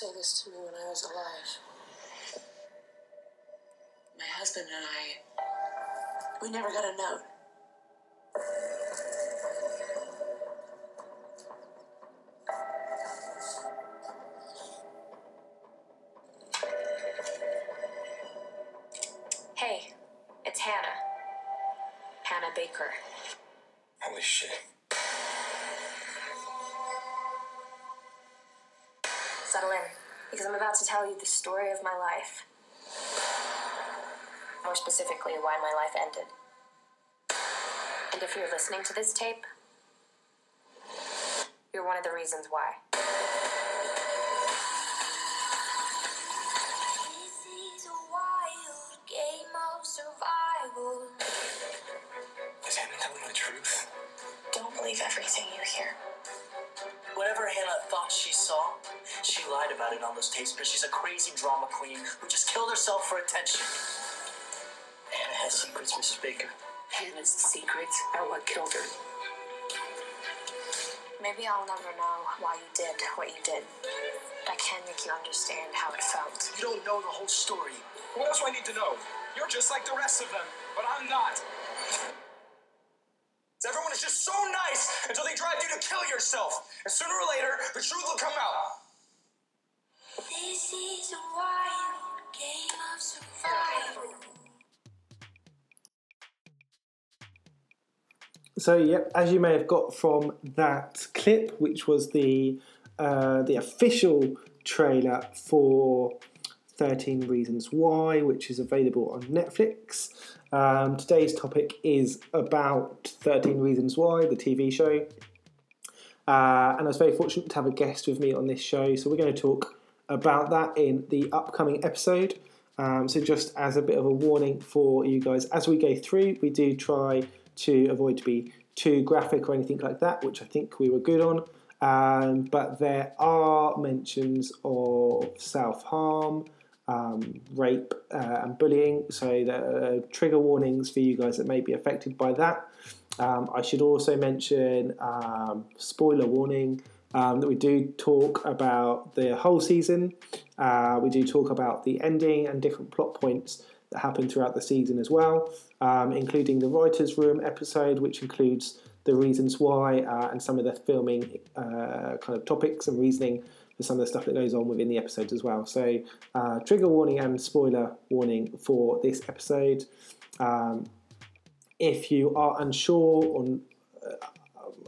say this to me when I was alive? My husband and I, we never got a note. Listening to this tape, you're one of the reasons why. This is a wild game of survival. Is Hannah telling the truth? Don't believe everything you hear. Whatever Hannah thought she saw, she lied about it on those tapes because she's a crazy drama queen who just killed herself for attention. Hannah has secrets, Mrs. Baker. Hannah's secrets are what killed her. Maybe I'll never know why you did what you did. But I can make you understand how it felt. You don't know the whole story. What else do I need to know? You're just like the rest of them, but I'm not. Everyone is just so nice until they drive you to kill yourself. And sooner or later, the truth will come out. This is a So, yep, as you may have got from that clip, which was the uh, the official trailer for 13 Reasons Why, which is available on Netflix. Um, today's topic is about 13 Reasons Why, the TV show. Uh, and I was very fortunate to have a guest with me on this show, so we're going to talk about that in the upcoming episode. Um, so, just as a bit of a warning for you guys, as we go through, we do try to avoid to be too graphic or anything like that, which I think we were good on. Um, but there are mentions of self harm, um, rape, uh, and bullying. So there are trigger warnings for you guys that may be affected by that. Um, I should also mention um, spoiler warning um, that we do talk about the whole season. Uh, we do talk about the ending and different plot points that happen throughout the season as well, um, including the writers' room episode, which includes the reasons why uh, and some of the filming uh, kind of topics and reasoning for some of the stuff that goes on within the episodes as well. So, uh, trigger warning and spoiler warning for this episode. Um, if you are unsure or uh,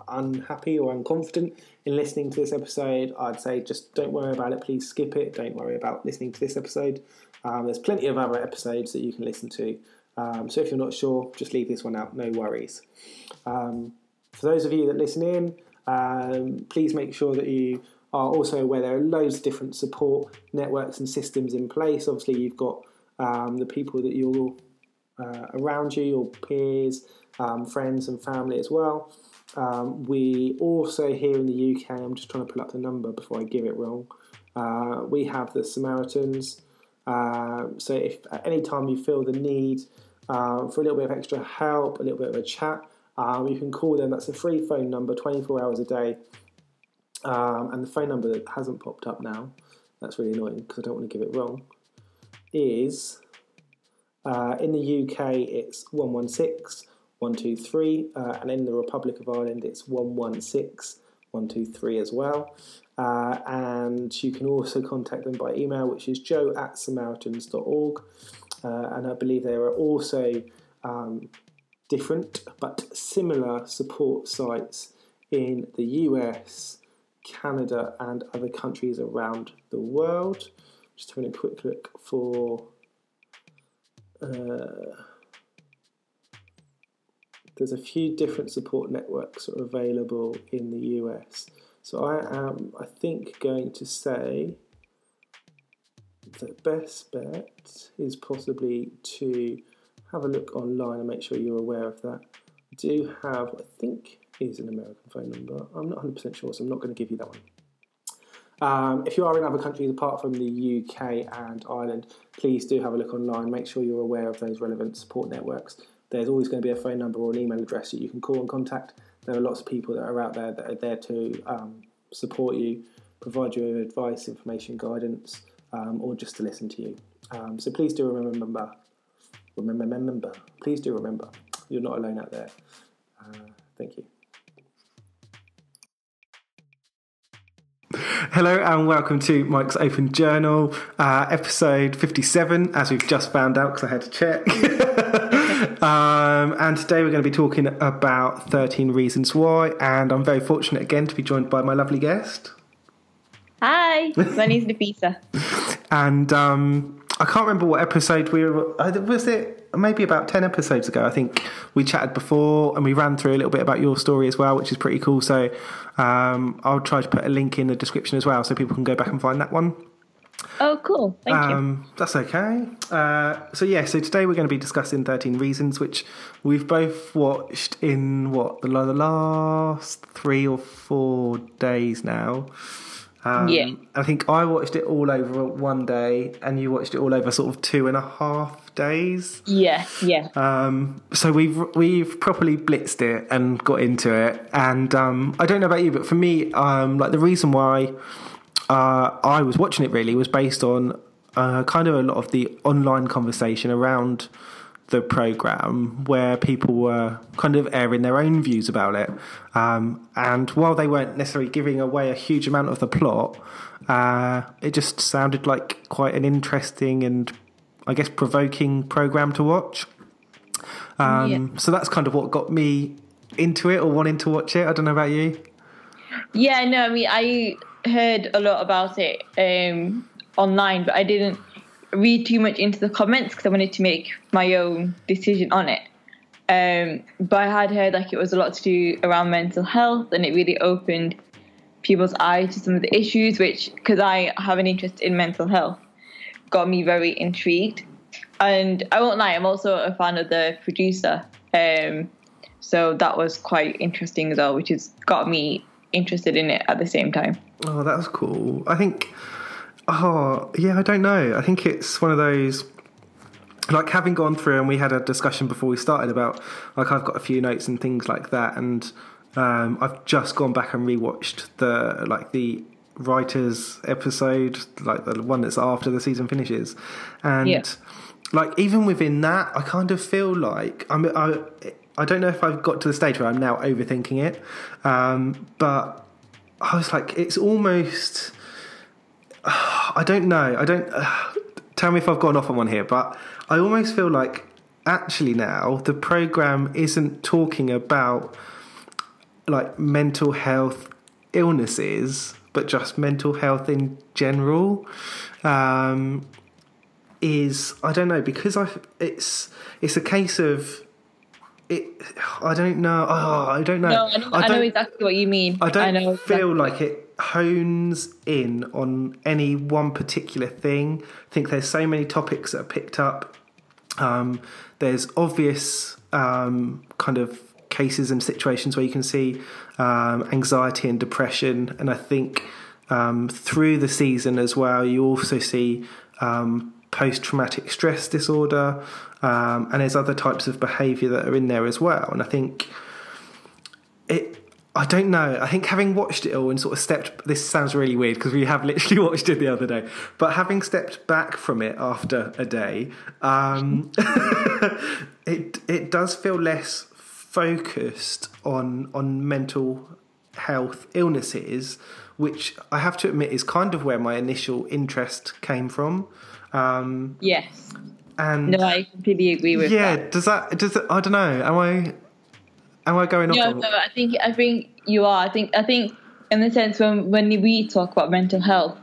unhappy or unconfident in listening to this episode, I'd say just don't worry about it. Please skip it. Don't worry about listening to this episode. Um, there's plenty of other episodes that you can listen to. Um, so if you're not sure, just leave this one out. No worries. Um, for those of you that listen in, um, please make sure that you are also aware there are loads of different support networks and systems in place. Obviously, you've got um, the people that you're uh, around you, your peers, um, friends, and family as well. We also here in the UK, I'm just trying to pull up the number before I give it wrong. Uh, we have the Samaritans. Uh, so if at any time you feel the need uh, for a little bit of extra help, a little bit of a chat, um, you can call them. That's a free phone number, 24 hours a day. Um, and the phone number that hasn't popped up now, that's really annoying because I don't want to give it wrong, is uh, in the UK it's 116 123, uh, and in the Republic of Ireland it's 116 123 as well. Uh, and you can also contact them by email, which is jo at samaritans.org. Uh, and I believe there are also um, different but similar support sites in the US, Canada, and other countries around the world. Just having a quick look for. Uh, there's a few different support networks that are available in the US. So I am, I think, going to say the best bet is possibly to have a look online and make sure you're aware of that. I do have, I think, is an American phone number. I'm not 100% sure, so I'm not going to give you that one. Um, if you are in other countries apart from the UK and Ireland, please do have a look online. Make sure you're aware of those relevant support networks. There's always going to be a phone number or an email address that you can call and contact. There are lots of people that are out there that are there to um, support you provide you with advice, information, guidance, um, or just to listen to you. Um, so please do remember, remember, remember. Please do remember, you're not alone out there. Uh, thank you. Hello and welcome to Mike's Open Journal, uh, episode 57, as we've just found out because I had to check. um, and today we're going to be talking about 13 Reasons Why, and I'm very fortunate again to be joined by my lovely guest. Hi, my name's Nafisa. And um, I can't remember what episode we were. Was it maybe about 10 episodes ago? I think we chatted before and we ran through a little bit about your story as well, which is pretty cool. So um, I'll try to put a link in the description as well so people can go back and find that one. Oh, cool. Thank you. Um, that's okay. Uh, so yeah, so today we're going to be discussing Thirteen Reasons, which we've both watched in what the, the last three or four days now. Um, Yeah. I think I watched it all over one day, and you watched it all over sort of two and a half days. Yeah, yeah. Um, so we've we've properly blitzed it and got into it, and um, I don't know about you, but for me, um, like the reason why uh, I was watching it really was based on uh, kind of a lot of the online conversation around the program where people were kind of airing their own views about it. Um, and while they weren't necessarily giving away a huge amount of the plot, uh, it just sounded like quite an interesting and I guess provoking program to watch. Um, Yeah. So that's kind of what got me into it or wanting to watch it. I don't know about you. Yeah, no, I mean, I heard a lot about it um, online, but I didn't read too much into the comments because I wanted to make my own decision on it. Um, but I had heard like it was a lot to do around mental health, and it really opened people's eyes to some of the issues, which, because I have an interest in mental health, got me very intrigued. And I won't lie, I'm also a fan of the producer. Um, so that was quite interesting as well, which has got me interested in it at the same time. Oh, that was cool. I think, oh, yeah, I don't know. I think it's one of those, like having gone through and we had a discussion before we started about, like, I've got a few notes and things like that. And um, I've just gone back and rewatched the, like, the writers episode, like the one that's after the season finishes. And, Yeah. like, even within that, I kind of feel like, I'm, I, I don't know if I've got to the stage where I'm now overthinking it, um, but I was like, it's almost. I don't know. I don't. Uh, tell me if I've gone off on one here, but I almost feel like actually now the program isn't talking about like mental health illnesses, but just mental health in general. Um, is I don't know because I it's it's a case of it. I don't know. Oh, I don't know. No, I know, I know exactly what you mean. I don't know feel exactly- like it hones in on any one particular thing. I think there's so many topics that are picked up. Um, there's obvious um, kind of cases and situations where you can see um, anxiety and depression, and I think um, through the season as well, you also see um, post traumatic stress disorder, um, and there's other types of behaviour that are in there as well. And I think it I don't know. I think having watched it all and sort of stepped this sounds really weird because we have literally watched it the other day. But having stepped back from it after a day, um, it it does feel less focused on on mental health illnesses, which I have to admit is kind of where my initial interest came from. Um, Yes. and No, I completely agree with yeah, that. does that does it, I don't know. Am I am I going off? No, on- no, I think I think you are. I think I think in the sense when when we talk about mental health,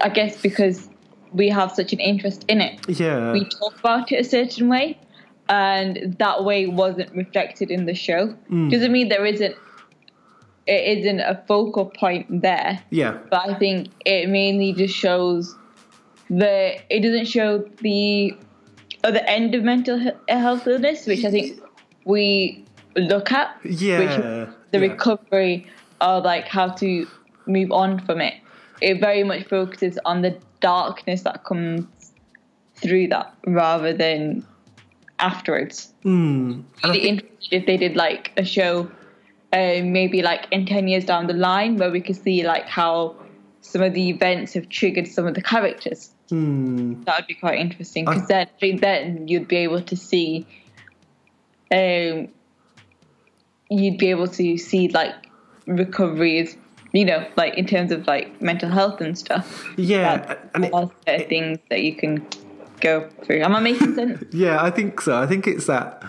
I guess because we have such an interest in it, Yeah. we talk about it a certain way, and that way wasn't reflected in the show. Mm. Doesn't mean there isn't. It isn't a focal point there, yeah. but I think it mainly just shows the. It doesn't show the other end of mental health illness, which I think we look at. Yeah. Which the yeah. recovery of like how to move on from it. It very much focuses on the darkness that comes through that rather than afterwards. Mm. Really think- interested if they did like a show, uh, maybe like in ten years down the line, where we could see like how some of the events have triggered some of the characters. Hmm. That would be quite interesting because then then you'd be able to see, um, you'd be able to see like recoveries, you know, like in terms of like mental health and stuff. Yeah, That and it, certain things that you can go through. Am I making sense? Yeah, I think so. I think it's that.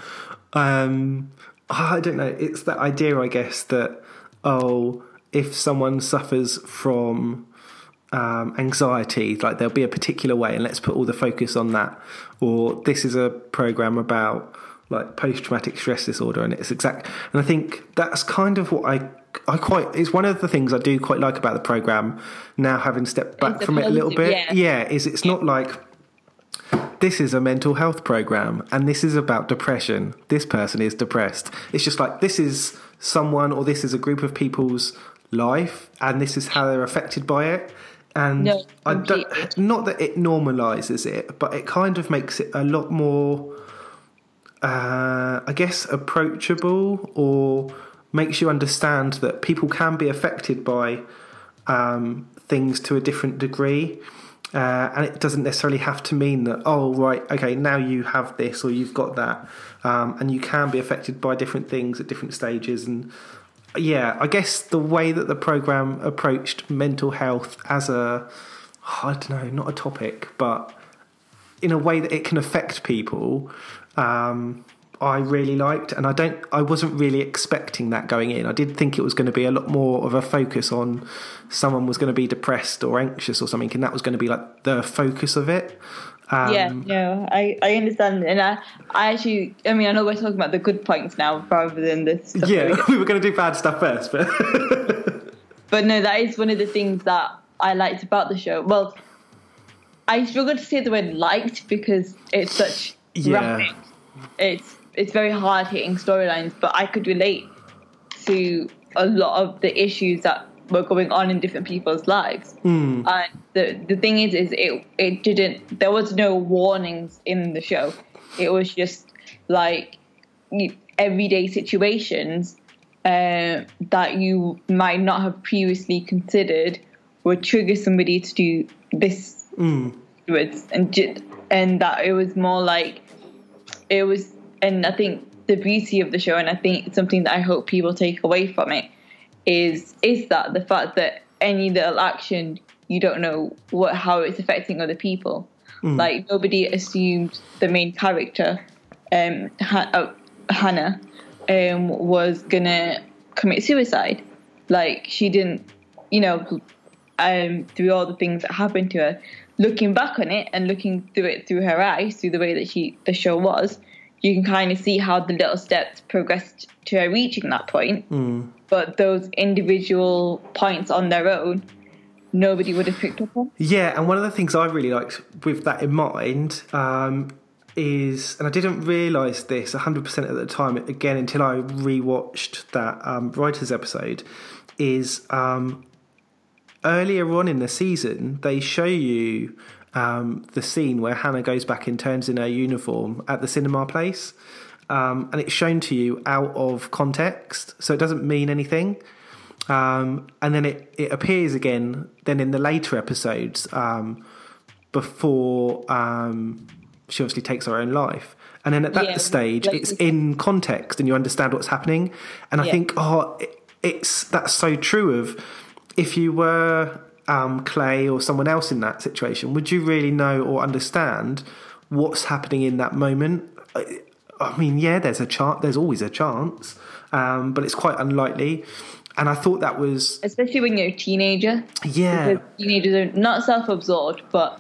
Um, I don't know. It's that idea, I guess, that oh, if someone suffers from um, anxiety, like there'll be a particular way, and let's put all the focus on that. Or this is a program about like post-traumatic stress disorder, and it's exact. And I think that's kind of what I. I quite it's one of the things I do quite like about the program now having stepped back from it a little bit yeah. yeah is it's not like this is a mental health program and this is about depression. This person is depressed. It's just like this is someone or this is a group of people's life and this is how they're affected by it. And No, I don't, not that it normalizes it, but it kind of makes it a lot more, uh, I guess, approachable or makes you understand that people can be affected by um, things to a different degree. Uh, and it doesn't necessarily have to mean that, oh, right, okay, now you have this or you've got that. Um, and you can be affected by different things at different stages. And yeah, I guess the way that the program approached mental health as a, I don't know, not a topic, but in a way that it can affect people, um, I really liked, and I don't, I wasn't really expecting that going in. I did think it was going to be a lot more of a focus on someone was going to be depressed or anxious or something, and that was going to be like the focus of it. Um, yeah, no, I, I understand, and I, I actually, I mean, I know we're talking about the good points now rather than the stuff that we yeah, we were going to do bad stuff first, but But no, that is one of the things that I liked about the show. Well, I struggle to say the word liked because it's such Yeah. rapid. It's it's very hard hitting storylines, but I could relate to a lot of the issues that were going on in different people's lives. And the the thing is, is it it didn't. There was no warnings in the show. It was just like everyday situations uh, that you might not have previously considered would trigger somebody to do this afterwards, and and that it was more like it was. And I think the beauty of the show, and I think it's something that I hope people take away from it, is is that the fact that any little action you don't know what how it's affecting other people. Like nobody assumed the main character, um, ha- uh, Hannah, um, was gonna commit suicide. Like she didn't, you know, um, through all the things that happened to her. Looking back on it and looking through it through her eyes, through the way that she the show was, you can kind of see how the little steps progressed to her reaching that point. But those individual points on their own, nobody would have picked up on. Yeah, and one of the things I really liked with that in mind um, is, and I didn't realise this 100% at the time, again, until I rewatched that um, writer's episode, is um, earlier on in the season, they show you um, the scene where Hannah goes back and turns in her uniform at the cinema place. Um, and it's shown to you out of context, so it doesn't mean anything. Um, and then it, it appears again then in the later episodes um, before um, she obviously takes her own life. And then at that Yeah, stage, like it's in context and you understand what's happening. And I Yeah. think, oh, it, it's that's so true of if you were um, Clay or someone else in that situation, would you really know or understand what's happening in that moment? I, I mean, yeah, there's a chance. There's always a chance, um, but it's quite unlikely. And I thought that was Especially when you're a teenager. yeah, teenagers are not self-absorbed, but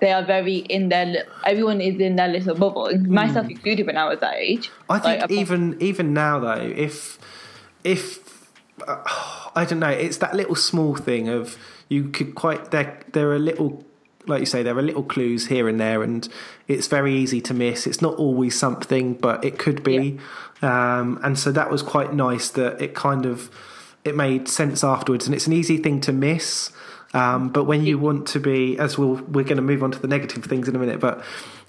they are very in their. Everyone is in their little bubble, myself included. When I was that age. I think Like, even even now though, if if uh, I don't know, it's that little small thing of you could quite there. There are little, like you say, there are little clues here and there, and it's very easy to miss. It's not always something, but it could be. Um, and so that was quite nice that it kind of it made sense afterwards, and it's an easy thing to miss. Um, but when you want to be, as we'll, we're going to move on to the negative things in a minute, but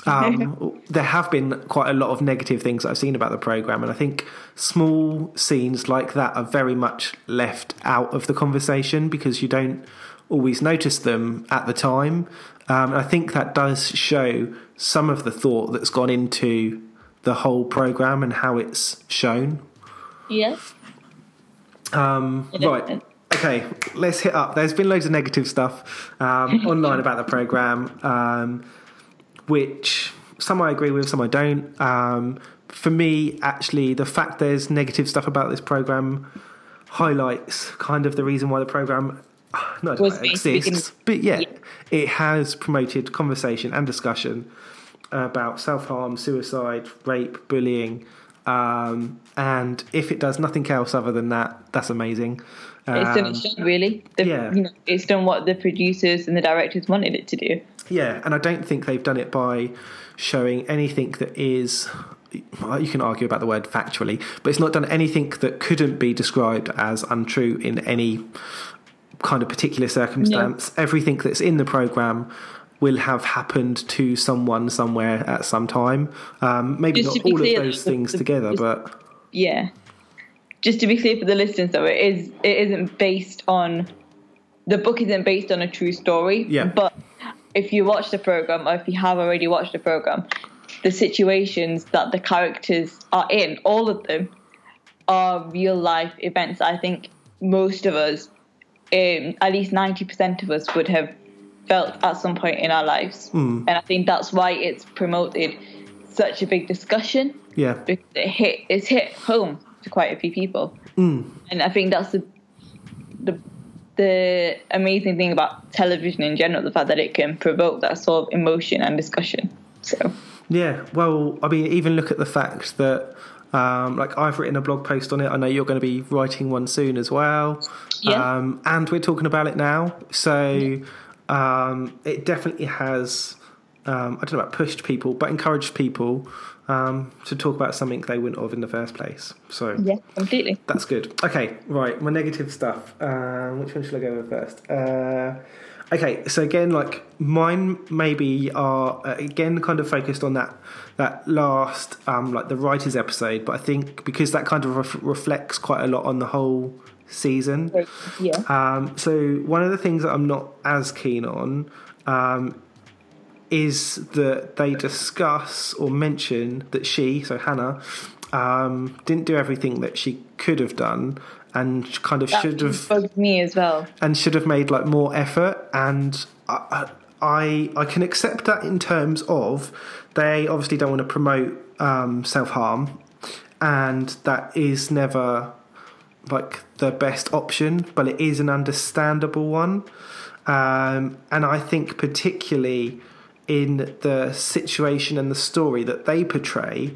Um, there have been quite a lot of negative things I've seen about the program, and I think small scenes like that are very much left out of the conversation because you don't always notice them at the time. Um, I think that does show some of the thought that's gone into the whole program and how it's shown. Yeah. Um, right. Okay, let's hit up. There's been loads of negative stuff um, online about the program, um, which some I agree with, some I don't. Um, for me, actually, the fact there's negative stuff about this program highlights kind of the reason why the program not Was made to exists. But yeah, it has promoted conversation and discussion about self harm, suicide, rape, bullying. Um, and if it does nothing else other than that, that's amazing. It's done Um, its job, really. The, yeah. you know, it's done what the producers and the directors wanted it to do. Yeah, and I don't think they've done it by showing anything that is. well, You can argue about the word factually, but it's not done anything that couldn't be described as untrue in any kind of particular circumstance. Everything that's in the program will have happened to someone somewhere at some time. Um, maybe Just not all clear, of those the- things the- together, but Yeah. Just to be clear for the listeners, though, it is it isn't based on the book isn't based on a true story. Yeah. But if you watch the program, or if you have already watched the program, the situations that the characters are in, all of them, are real life events. I think most of us, um, at least ninety percent of us, would have felt at some point in our lives, and I think that's why it's promoted such a big discussion. Yeah, because it hit it's hit home to quite a few people, mm. and I think that's the the the amazing thing about television in general, the fact that it can provoke that sort of emotion and discussion. So. Yeah, well, I mean, even look at the fact that, um, like, I've written a blog post on it. I know you're going to be writing one soon as well. Yeah. Um, and we're talking about it now. So um, it definitely has, um, I don't know about pushed people, but encouraged people um, to talk about something they wouldn't have in the first place. So yeah, completely. that's good. Okay, right. My negative stuff. Um, which one should I go with first? Uh, okay, so again, like mine maybe are uh, again kind of focused on that that last um, like the writers episode, but I think because that kind of ref- reflects quite a lot on the whole season. Yeah. Um, so one of the things that I'm not as keen on um, is that they discuss or mention that she, so Hannah, um, didn't do everything that she could have done and kind of should have bugged me as well. and should have made like more effort and I, I I can accept that in terms of they obviously don't want to promote um, self harm and that is never like the best option but it is an understandable one. Um, and I think particularly in the situation and the story that they portray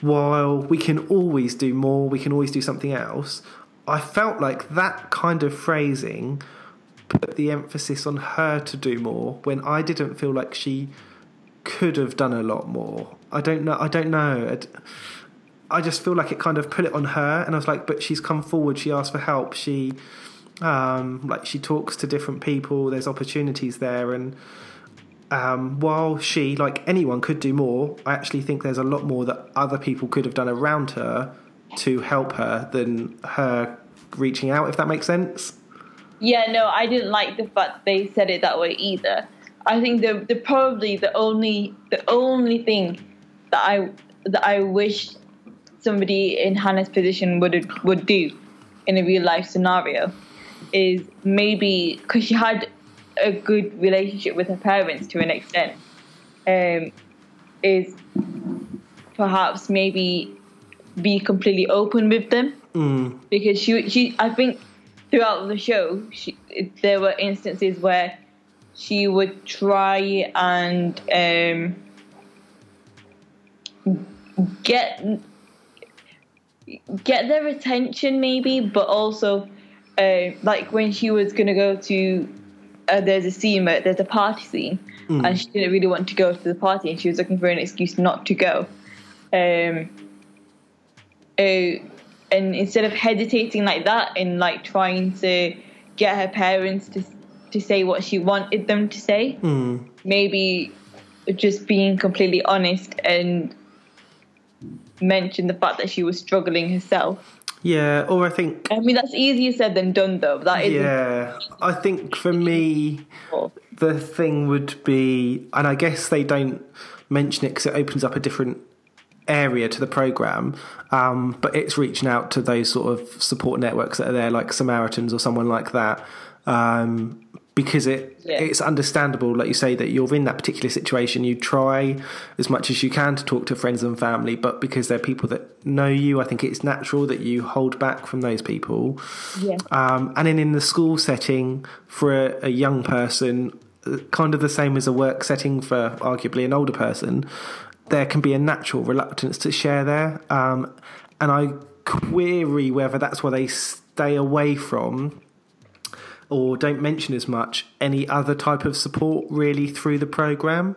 while we can always do more, we can always do something else, I felt like that kind of phrasing put the emphasis on her to do more when I didn't feel like she could have done a lot more. I don't know. I don't know. I just feel like it kind of put it on her, and I was like, but she's come forward. She asked for help. She, um, like, she talks to different people. There's opportunities there, and um, while she, like anyone, could do more, I actually think there's a lot more that other people could have done around her to help her than her reaching out, if that makes sense. Yeah, no, I didn't like the fact they said it that way either. I think the the probably the only the only thing that I that I wish somebody in Hannah's position would would do in a real life scenario is maybe because she had a good relationship with her parents to an extent, um, is perhaps maybe be completely open with them because she she I think throughout the show she, there were instances where she would try and um, get get their attention maybe but also uh, like when she was gonna go to uh, there's a scene where there's a party scene and she didn't really want to go to the party and she was looking for an excuse not to go. Um, uh, and instead of hesitating like that and like trying to get her parents to to say what she wanted them to say, hmm. maybe just being completely honest and mention the fact that she was struggling herself. Yeah, or I think I mean, that's easier said than done, though. That is yeah, I think for me the thing would be, and I guess they don't mention it because it opens up a different area to the program, um, but it's reaching out to those sort of support networks that are there, like Samaritans or someone like that, um, because it Yeah. it's understandable, like you say, that you're in that particular situation. You try as much as you can to talk to friends and family, but because they're people that know you, I think it's natural that you hold back from those people. Yeah. Um, and then in the school setting for a, a young person, kind of the same as a work setting for arguably an older person, there can be a natural reluctance to share there. Um, and I query whether that's why they stay away from or don't mention as much any other type of support really through the program.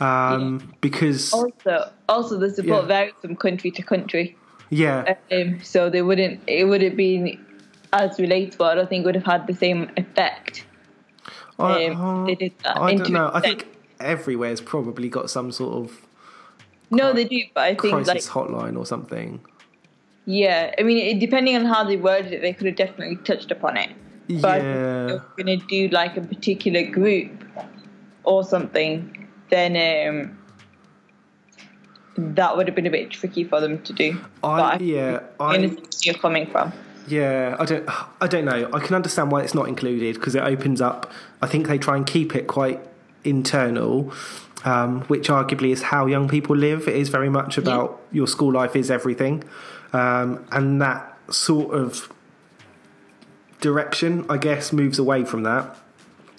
Um, Because, Also, also the support Yeah. varies from country to country. yeah, Um, so they wouldn't. It would have been as relatable. I don't think it would have had the same effect. I, um, did I don't know. I think everywhere's probably got some sort of No, they do, but I think like crisis hotline or something. yeah. I mean, it, depending on how they worded it, they could have definitely touched upon it. But I think if Yeah. you're gonna do like a particular group or something, then um, that would have been a bit tricky for them to do. I, But yeah, I I, where you're coming from. yeah, I don't, I don't know. I can understand why it's not included because it opens up. I think they try and keep it quite internal, um, which arguably is how young people live. It is very much about your school life is everything, um, and that sort of direction, I guess, moves away from that.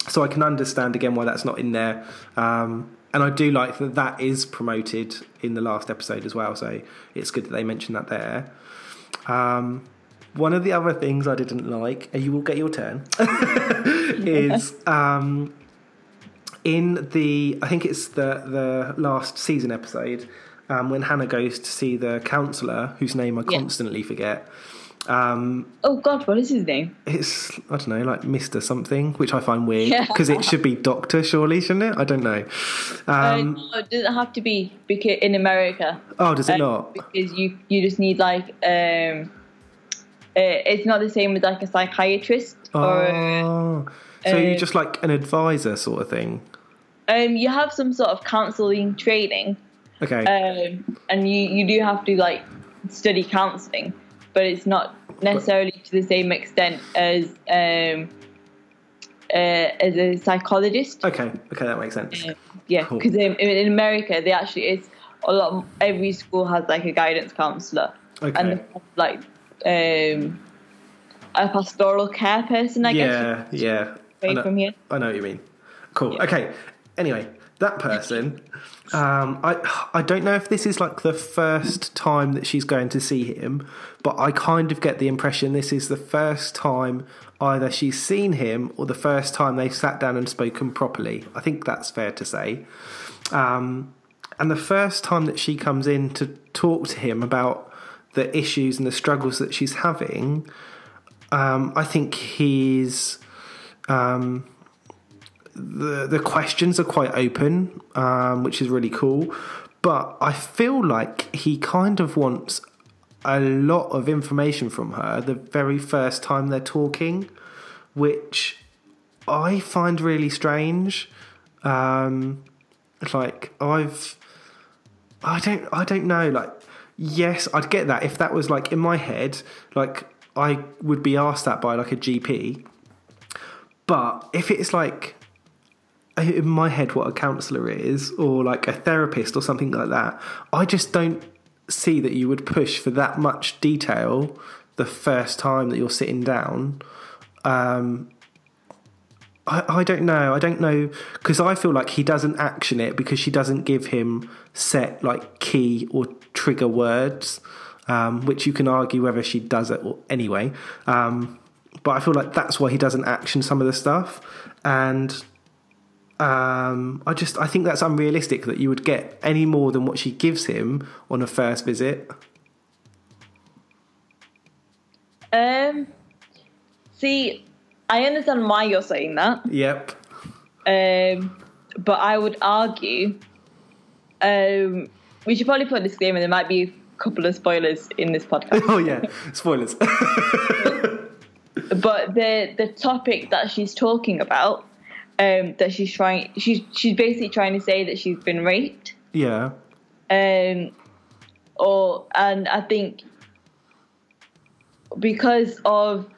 So I can understand again why that's not in there. Um, and I do like that that is promoted in the last episode as well. So it's good that they mentioned that there. Um, one of the other things I didn't like, and you will get your turn, is um, in the I think it's the the last season episode um, when Hannah goes to see the counsellor, whose name I Yeah. constantly forget. Um, Oh God, what is his name? it's I don't know, like Mister something, which I find weird Yeah. because it should be Doctor, surely, shouldn't it? I don't know. Um, uh, no, it doesn't have to be because in America. oh, does it Um, not? Because you you just need like um, uh, it's not the same as like a psychiatrist or Oh, so you're uh, just like an advisor sort of thing. Um, you have some sort of counselling training, Okay. um, and you you do have to like study counselling, but it's not necessarily to the same extent as um, uh, as a psychologist. okay. Okay, that makes sense. Uh, yeah, Cool. because in, in America they actually it's a lot. Every school has like a guidance counselor, and Okay. have, like um, a pastoral care person. I guess Yeah, yeah. I know, from here. I know what you mean. Cool. Okay. Anyway, that person, um, I I don't know if this is like the first time that she's going to see him, but I kind of get the impression this is the first time either she's seen him or the first time they've sat down and spoken properly. I think that's fair to say. Um, and the first time that she comes in to talk to him about the issues and the struggles that she's having, um, I think he's um, the the questions are quite open, um, which is really cool. But I feel like he kind of wants a lot of information from her the very first time they're talking, which I find really strange. Um, like I've, I don't, I don't know. Like, yes, I'd get that if that was like in my head. Like, I would be asked that by like a GP. But if it's like in my head what a counselor is or like a therapist or something like that, I just don't see that you would push for that much detail the first time that you're sitting down. Um, I, I don't know. I don't know because I feel like he doesn't action it because she doesn't give him set like key or trigger words, um, which you can argue whether she does it or anyway. Um, but I feel like that's why he doesn't action some of the stuff, and um, I just I think that's unrealistic that you would get any more than what she gives him on a first visit. Um, see, I understand why you're saying that, Yep. um, but I would argue um, we should probably put a disclaimer. There might be a couple of spoilers in this podcast. Oh yeah, spoilers. but the the topic that she's talking about, um, that she's trying, she's she's basically trying to say that she's been raped. yeah. um, or and I think because of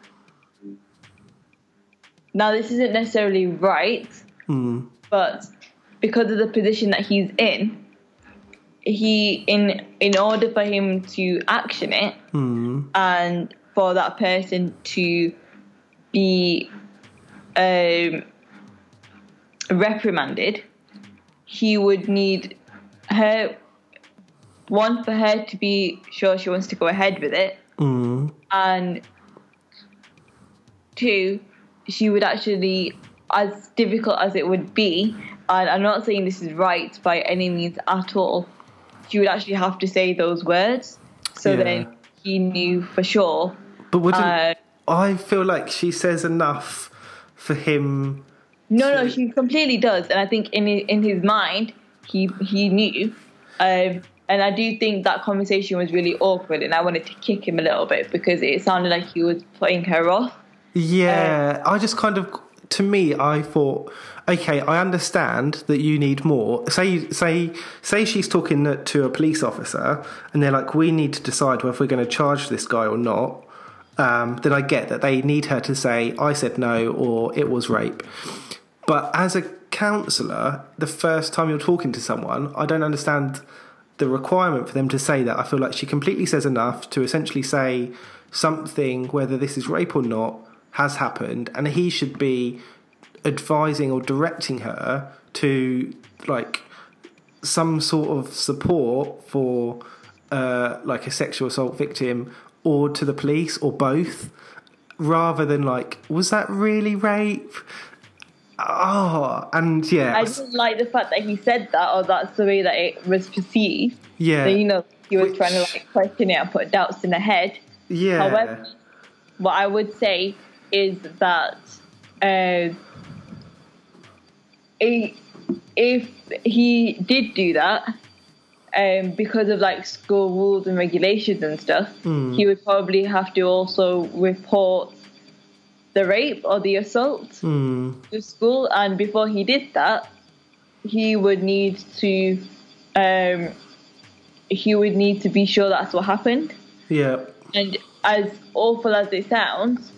now this isn't necessarily right, but because of the position that he's in, he in in order for him to action it and for that person to be um, reprimanded, he would need her one for her to be sure she wants to go ahead with it, and two, she would actually, as difficult as it would be, and I'm not saying this is right by any means at all, she would actually have to say those words so Yeah. then he knew for sure. But wouldn't Uh, I feel like she says enough for him? No, no, to- she completely does, and I think in his, in his mind, he he knew, um, and I do think that conversation was really awkward, and I wanted to kick him a little bit because it sounded like he was putting her off. Yeah, I just kind of, to me, I thought, okay, I understand that you need more. Say, say, say she's talking to a police officer, and they're like, we need to decide whether we're going to charge this guy or not. Um, then I get that they need her to say, I said no, or it was rape. But as a counsellor, the first time you're talking to someone, I don't understand the requirement for them to say that. I feel like she completely says enough to essentially say something, whether this is rape or not, has happened, and he should be advising or directing her to like some sort of support for uh, like a sexual assault victim or to the police or both rather than like was that really rape oh and yeah I didn't like the fact that he said that, or that's the way that it was perceived. yeah So, you know, he was Which- trying to like question it and put doubts in the head. yeah However, what I would say is that uh, if he did do that, um, because of like school rules and regulations and stuff, Hmm. he would probably have to also report the rape or the assault Hmm. to school. And before he did that, he would need to um, he would need to be sure that's what happened. yeah And as awful as it sounds,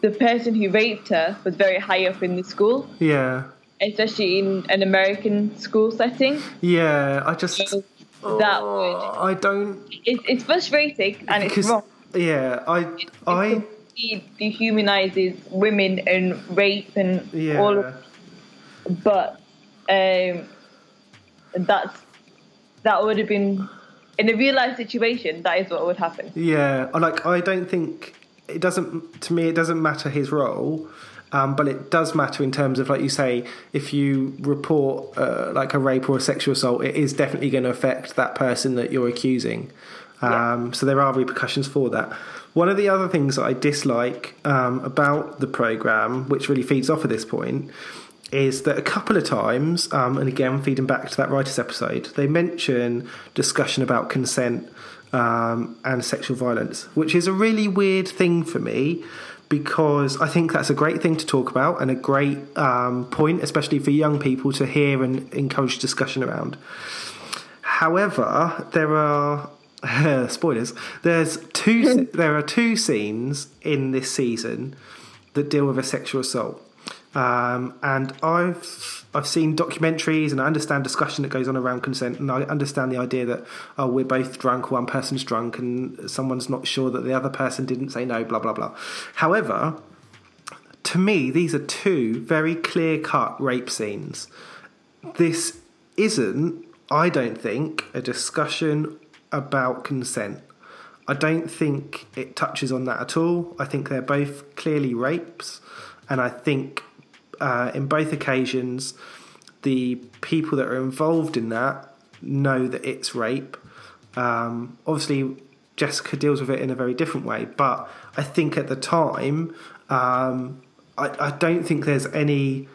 the person who raped her was very high up in the school, yeah especially in an American school setting. yeah i just So that would i don't it, it's frustrating and it's wrong. yeah i i It dehumanizes women and rape and all yeah of but um that's that would have been in a real life situation that is what would happen Yeah, like I don't think it doesn't to me it doesn't matter his role, um, but it does matter in terms of like you say if you report uh, like a rape or a sexual assault, it is definitely going to affect that person that you're accusing. Um, So there are repercussions for that. One of the other things that I dislike um, about the program, which really feeds off of this point, is that a couple of times, um, and again feeding back to that writers episode, they mention discussion about consent um, and sexual violence, which is a really weird thing for me because I think that's a great thing to talk about and a great um, point, especially for young people to hear and encourage discussion around. However, there are spoilers. There's two. there are two scenes in this season that deal with a sexual assault, um, and I've I've seen documentaries and I understand discussion that goes on around consent, and I understand the idea that oh we're both drunk, one person's drunk, and someone's not sure that the other person didn't say no, blah blah blah. However, to me, these are two very clear cut rape scenes. This isn't, I don't think, a discussion about consent. I don't think it touches on that at all. I think they're both clearly rapes, and I think uh, in both occasions, the people that are involved in that know that it's rape. Um, obviously, Jessica deals with it in a very different way, but I think at the time, um, I, I don't think there's any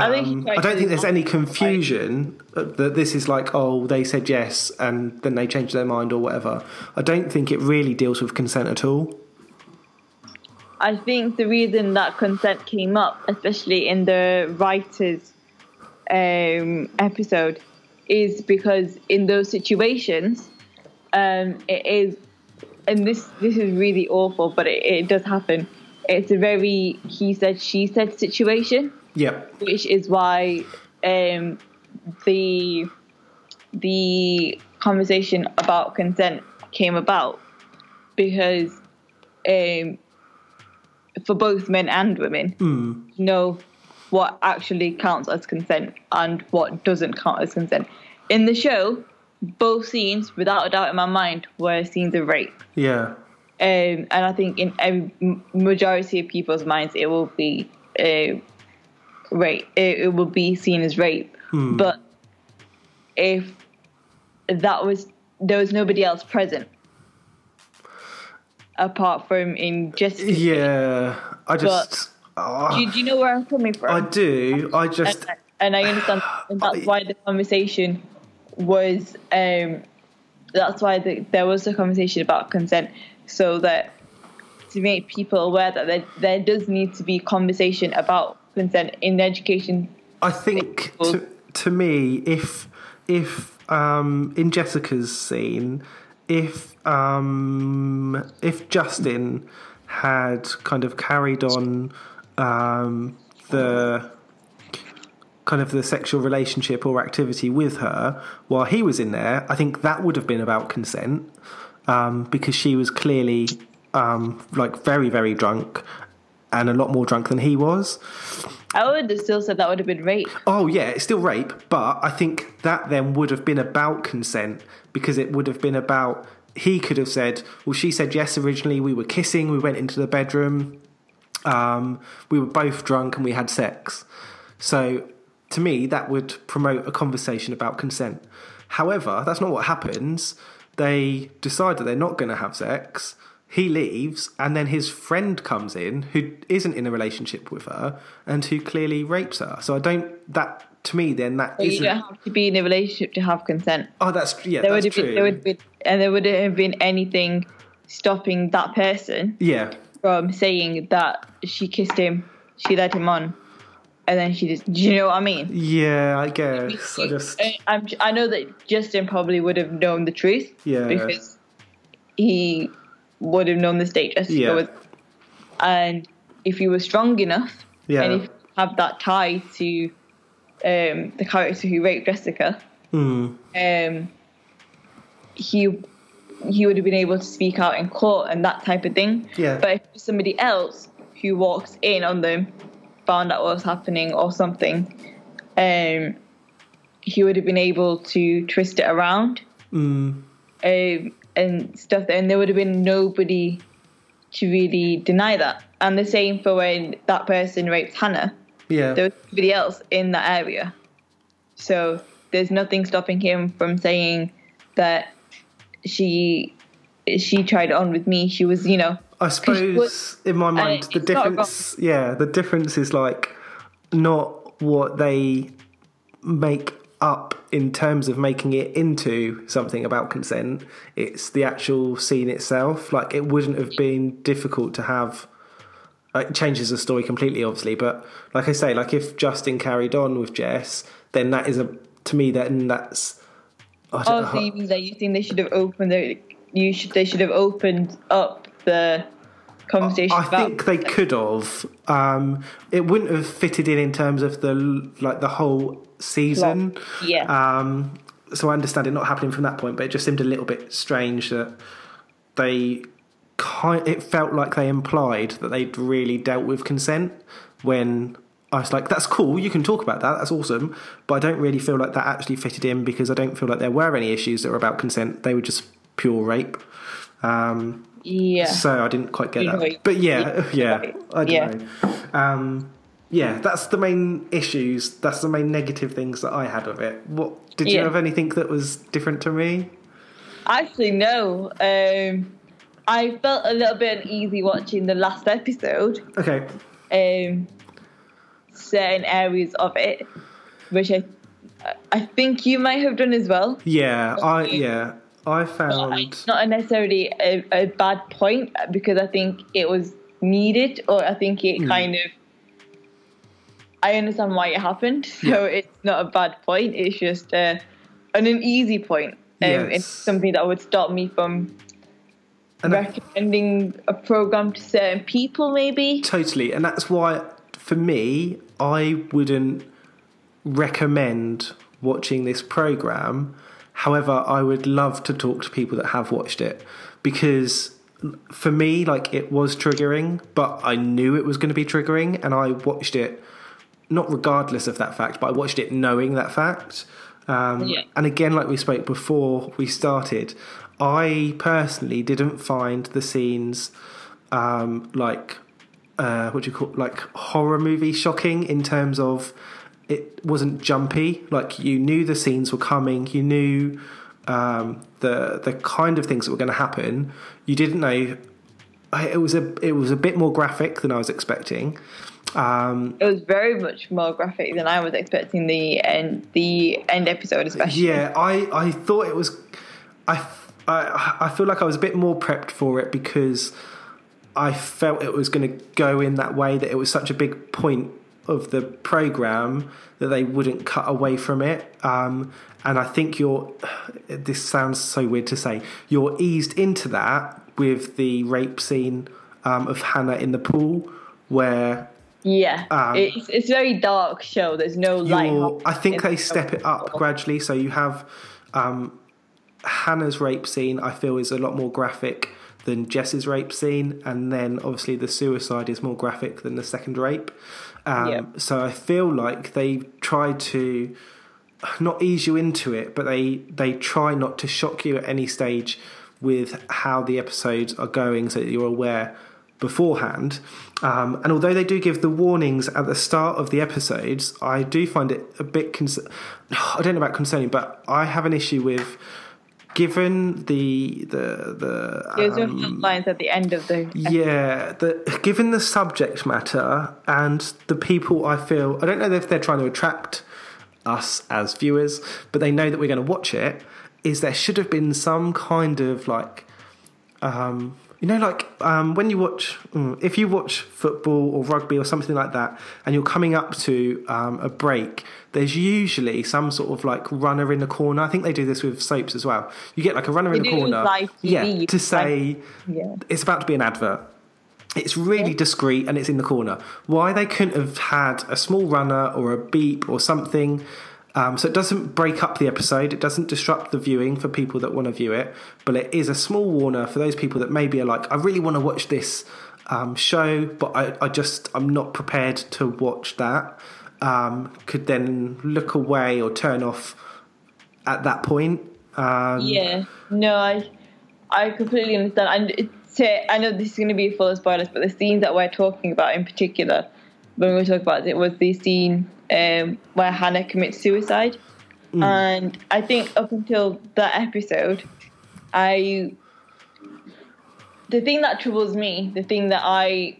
I think Um, I don't think there's any confusion that this is like, oh, they said yes and then they changed their mind or whatever. I don't think it really deals with consent at all. I think the reason that consent came up, especially in the writers' um, episode, is because in those situations, um, it is, and this this is really awful, but it, it does happen. It's a very he said she said situation, Yep. which is why um, the the conversation about consent came about because um, for both men and women know what actually counts as consent and what doesn't count as consent. In the show, both scenes, without a doubt in my mind, were scenes of rape. Yeah. Um, and I think in every majority of people's minds, it will be uh, rape. It, it will be seen as rape. But if that was there was nobody else present apart from in just Yeah. I just. ah, Do, do you know where I'm coming from? I do. I just. and, and I understand, and that's why the conversation was. Um, that's why the, there was a conversation about consent, so that to make people aware that there, there does need to be conversation about consent in education. I think to, to me, if if um, in Jessica's scene, if um, if Justin had kind of carried on um, the kind of the sexual relationship or activity with her while he was in there, I think that would have been about consent um, because she was clearly um, like very very drunk and a lot more drunk than he was. I would have still said that would have been rape. Oh yeah, it's still rape, but I think that then would have been about consent because it would have been about he could have said, well, she said yes originally. We were kissing. We went into the bedroom. Um, we were both drunk and we had sex. So to me, that would promote a conversation about consent. However, that's not what happens. They decide that they're not going to have sex. He leaves, and then his friend comes in who isn't in a relationship with her and who clearly rapes her. So I don't. That to me, then that you don't have to be in a relationship to have consent. Oh, that's yeah. There would that's have true. been, there would have been, and there wouldn't have been anything stopping that person yeah, from saying that she kissed him, she led him on, and then she just. Do you know what I mean? yeah. I guess I just. I, I'm, I know that Justin probably would have known the truth. Yeah. Because he would have known the state Jessica Yeah. was. And if he was strong enough, Yeah. and if you have that tie to um, the character who raped Jessica, Hmm. um, he he would have been able to speak out in court and that type of thing. Yeah. But if somebody else who walks in on them, found out what was happening or something, um, he would have been able to twist it around Mm, um, and stuff. And there would have been nobody to really deny that. And the same for when that person raped Hannah yeah. there was nobody else in that area. So there's nothing stopping him from saying that she she tried on with me. She was, you know, I suppose in my mind the difference yeah the difference is like not what they make up in terms of making it into something about consent. It's the actual scene itself. Like it wouldn't have been difficult to have it changes the story completely obviously but like I say like if Justin carried on with Jess then that is a to me then that's I don't oh, know, so you mean that you think they should have opened the you should they should have opened up the conversation I about think they could have. Um, it wouldn't have fitted in in terms of the like the whole season. yeah. Um, so I understand it not happening from that point, but it just seemed a little bit strange that they kind. It felt like they implied that they'd really dealt with consent when. I was like, that's cool, you can talk about that, that's awesome. But I don't really feel like that actually fitted in because I don't feel like there were any issues that were about consent. They were just pure rape. Um, yeah. so I didn't quite get that. But yeah, yeah, I don't Yeah. know. Um, yeah, that's the main issues. That's the main negative things that I had of it. What did you Yeah. have anything that was different to me? Actually, no. Um, I felt a little bit uneasy watching the last episode. Okay, Um, certain areas of it, which I I think you might have done as well. Yeah, I yeah I found It's not necessarily a, a bad point because I think it was needed, or I think it Hmm. kind of. I understand why it happened, so Yeah. it's not a bad point. It's just uh, an uneasy point. Um, Yes. It's something that would stop me from And I- recommending a program to certain people, maybe. Totally, and that's why for me, I wouldn't recommend watching this program. However, I would love to talk to people that have watched it because for me, like it was triggering, but I knew it was going to be triggering, and I watched it not regardless of that fact, but I watched it knowing that fact. Um, Yeah. And again, like we spoke before we started, I personally didn't find the scenes um, like uh, what do you call like horror movie shocking in terms of it wasn't jumpy. Like you knew the scenes were coming, you knew um, the the kind of things that were going to happen. You didn't know. It was a it was a bit more graphic than I was expecting. Um, It was very much more graphic than I was expecting the end the end episode, especially. Yeah, I, I thought it was. I, I, I feel like I was a bit more prepped for it because I felt it was going to go in that way, that it was such a big point of the program that they wouldn't cut away from it. Um, and I think you're. This sounds so weird to say. You're eased into that with the rape scene um, of Hannah in the pool, where Yeah, Um, it's it's a very dark show. There's no light. I think they step it up gradually. So you have um, Hannah's rape scene. I feel is a lot more graphic than Jess's rape scene, and then obviously the suicide is more graphic than the second rape. Um, Yeah. So I feel like they try to not ease you into it, but they they try not to shock you at any stage with how the episodes are going, so that you're aware beforehand. Um, and although they do give the warnings at the start of the episodes, I do find it a bit. Cons- I don't know about concerning, but I have an issue with. Given the the the There's um, lines at the end of the. yeah, the given the subject matter and the people I feel I don't know if they're trying to attract us as viewers, but they know that we're going to watch it, is there should have been some kind of like um you know like um when you watch mm, if you watch football or rugby or something like that and you're coming up to um, a break there's usually some sort of like runner in the corner i think they do this with soaps as well you get like a runner in the corner live TV, yeah to say Yeah. it's about to be an advert. It's really discreet and it's in the corner. Why they couldn't have had a small runner or a beep or something, um, so it doesn't break up the episode. It doesn't disrupt the viewing for people that want to view it, but it is a small warner for those people that maybe are like, I really want to watch this um, show, but I, I just I'm not prepared to watch that. Um, could then look away or turn off at that point. Um, Yeah, no, I, I completely understand. And it's, I know this is going to be full of spoilers, but the scenes that we're talking about in particular, when we talk about it, was the scene um, where Hannah commits suicide. And I think up until that episode, I. The thing that troubles me, the thing that I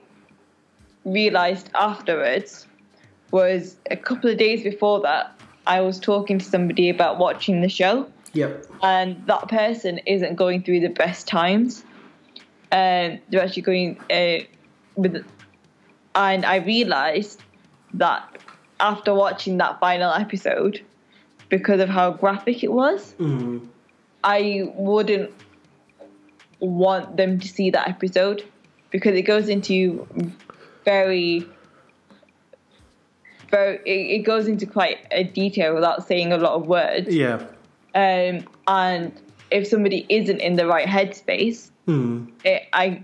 realized afterwards, was a couple of days before that, I was talking to somebody about watching the show Yep. and that person isn't going through the best times. And they're actually going uh, with, and I realised that after watching that final episode, because of how graphic it was, mm. I wouldn't want them to see that episode because it goes into very very it, it goes into quite a detail without saying a lot of words Yeah. um, and if somebody isn't in the right headspace, mm. it, I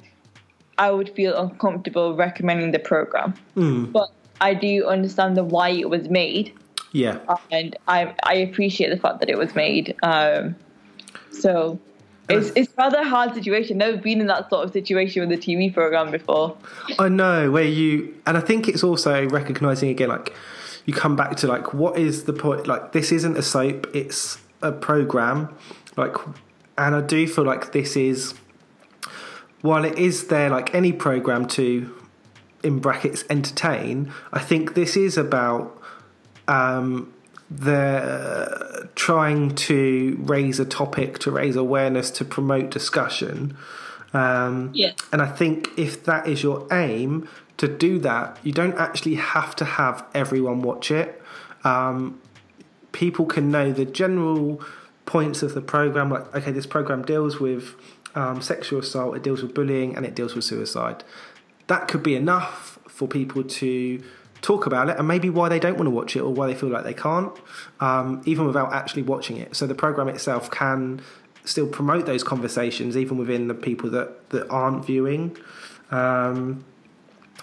I would feel uncomfortable recommending the program. Mm. But I do understand the why it was made, Yeah. and I I appreciate the fact that it was made. Um, so. It's, it's a rather hard situation. Never been in that sort of situation with a TV program before. I know where you, and I think it's also recognizing again, like you come back to like what is the point? Like this isn't a soap; it's a program. Like, and I do feel like this is, while it is there, like any program to in brackets entertain. I think this is about um, the trying to raise a topic, to raise awareness, to promote discussion. Um, Yeah. And I think if that is your aim to do that, you don't actually have to have everyone watch it. Um, people can know the general points of the program. Like, okay, this program deals with um, sexual assault, it deals with bullying, and it deals with suicide. That could be enough for people to talk about it and maybe why they don't want to watch it or why they feel like they can't, um, even without actually watching it. So the program itself can still promote those conversations, even within the people that, that aren't viewing. Um,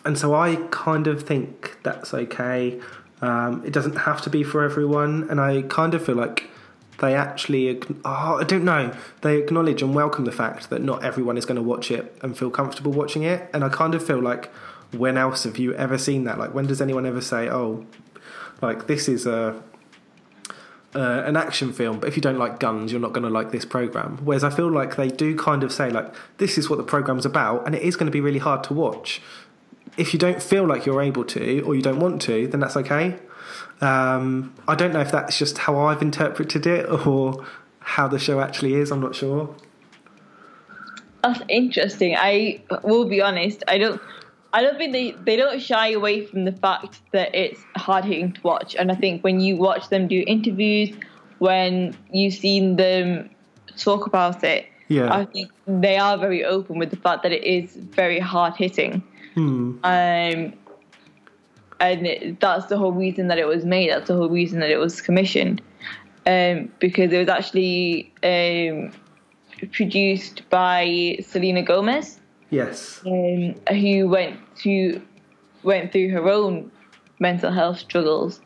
and so I kind of think that's okay. Um, it doesn't have to be for everyone, and I kind of feel like they actually, oh, I don't know, they acknowledge and welcome the fact that not everyone is going to watch it and feel comfortable watching it. And I kind of feel like, when else have you ever seen that? Like, when does anyone ever say, oh, like this is a uh, an action film, but if you don't like guns, you're not going to like this program. Whereas I feel like they do kind of say like this is what the program's about, and it is going to be really hard to watch. If you don't feel like you're able to, or you don't want to, then that's okay. Um, I don't know if that's just how I've interpreted it or how the show actually is. I'm not sure. That's interesting. I will be honest. I don't. I don't think they, they don't shy away from the fact that it's hard hitting to watch. And I think when you watch them do interviews, when you've seen them talk about it, Yeah. I think they are very open with the fact that it is very hard hitting. Hmm. Um, and it, that's the whole reason that it was made. That's the whole reason that it was commissioned. Um, because it was actually um, produced by Selena Gomez Yes. um, who went to went through her own mental health struggles,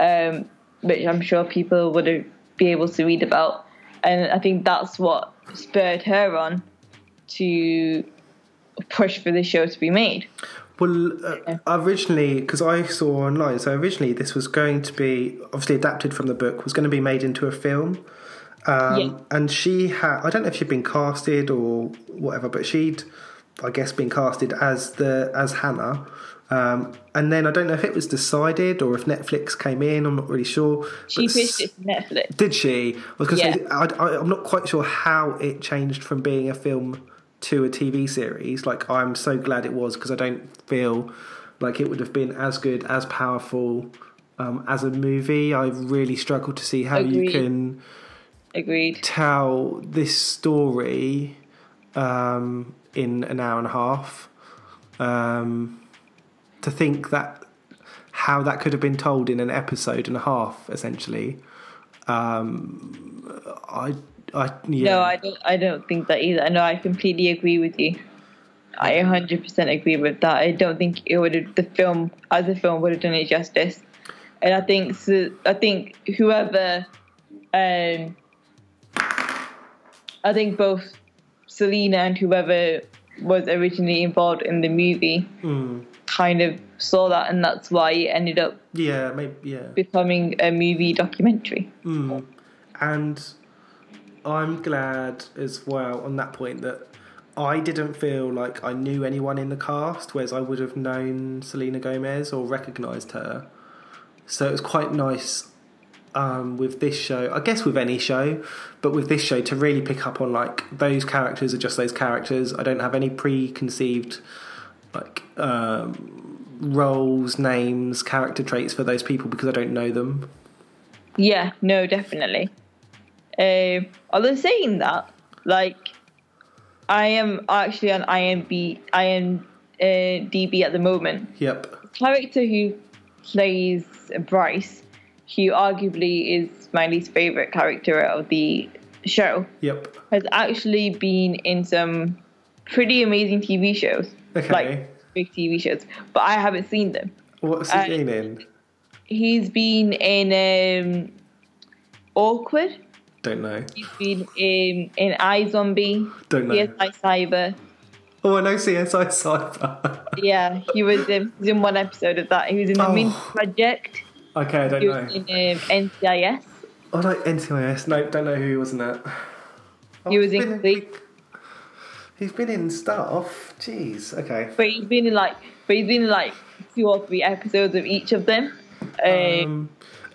um, which I'm sure people would be able to read about, and I think that's what spurred her on to push for the show to be made. Well, uh, originally, because I saw online, so originally this was going to be obviously adapted from the book, was going to be made into a film. Um, Yeah. And she had, I don't know if she'd been casted or whatever, but she'd, I guess, been casted as the as Hannah. Um, and then I don't know if it was decided or if Netflix came in. I'm not really sure. She pitched it to Netflix. did she? I was going to say, Yeah. I, I, I'm not quite sure how it changed from being a film to a TV series. Like, I'm so glad it was because I don't feel like it would have been as good, as powerful um, as a movie. I really struggle to see how you can Agreed. tell this story um, in an hour and a half. Um, to think that how that could have been told in an episode and a half, essentially. Um, I, I, yeah. No, I don't. I don't think that either. No, I completely agree with you. I 100% agree with that. I don't think it would have the film as a film would have done it justice. And I think so, I think whoever um I think both Selena and whoever was originally involved in the movie Mm, kind of saw that and that's why it ended up yeah, maybe, yeah. becoming a movie documentary. Mm. And I'm glad as well on that point that I didn't feel like I knew anyone in the cast, whereas I would have known Selena Gomez or recognised her. So it was quite nice um, with this show, I guess with any show, but with this show to really pick up on like those characters are just those characters. I don't have any preconceived like um, roles, names, character traits for those people because I don't know them. Yeah, no, definitely. Um, although saying that, like, I am actually on IMB, IMDb at the moment. Yep. Character who plays Bryce, who arguably is my least favorite character of the show, Yep. has actually been in some pretty amazing TV shows, Okay. like big TV shows, but I haven't seen them. What's he uh, been in? He's been in um, Awkward. Don't know. He's been in in iZombie. Don't know. CSI Cyber. Oh, I know CSI Cyber. Yeah, he was, um, he was in one episode of that. He was in the Oh. Min Project. okay, I don't He know. was in um, NCIS. Oh, like NCIS. No, don't know who he was in that. Oh, He was in been Glee. He's been in stuff. Jeez. Okay. But he's been in like, but but he's been in, like two or three episodes of each of them. Um,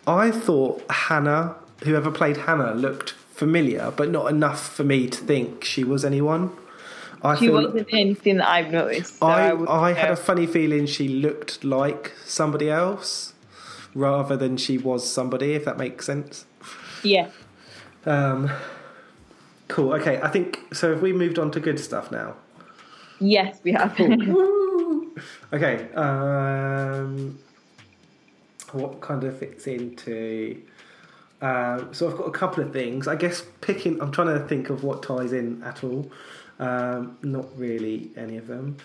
I thought Hannah, whoever played Hannah, looked familiar, but not enough for me to think she was anyone. I she feel- wasn't anything that I've noticed. so I, would- I had a funny feeling she looked like somebody else rather than she was somebody, if that makes sense. yeah. Um, cool. Okay, I think so. If we moved on to good stuff now. Yes, we have. Okay. Um, what kind of fits into? Um, so I've got a couple of things. I guess picking. I'm trying to think of what ties in at all. Um, not really any of them.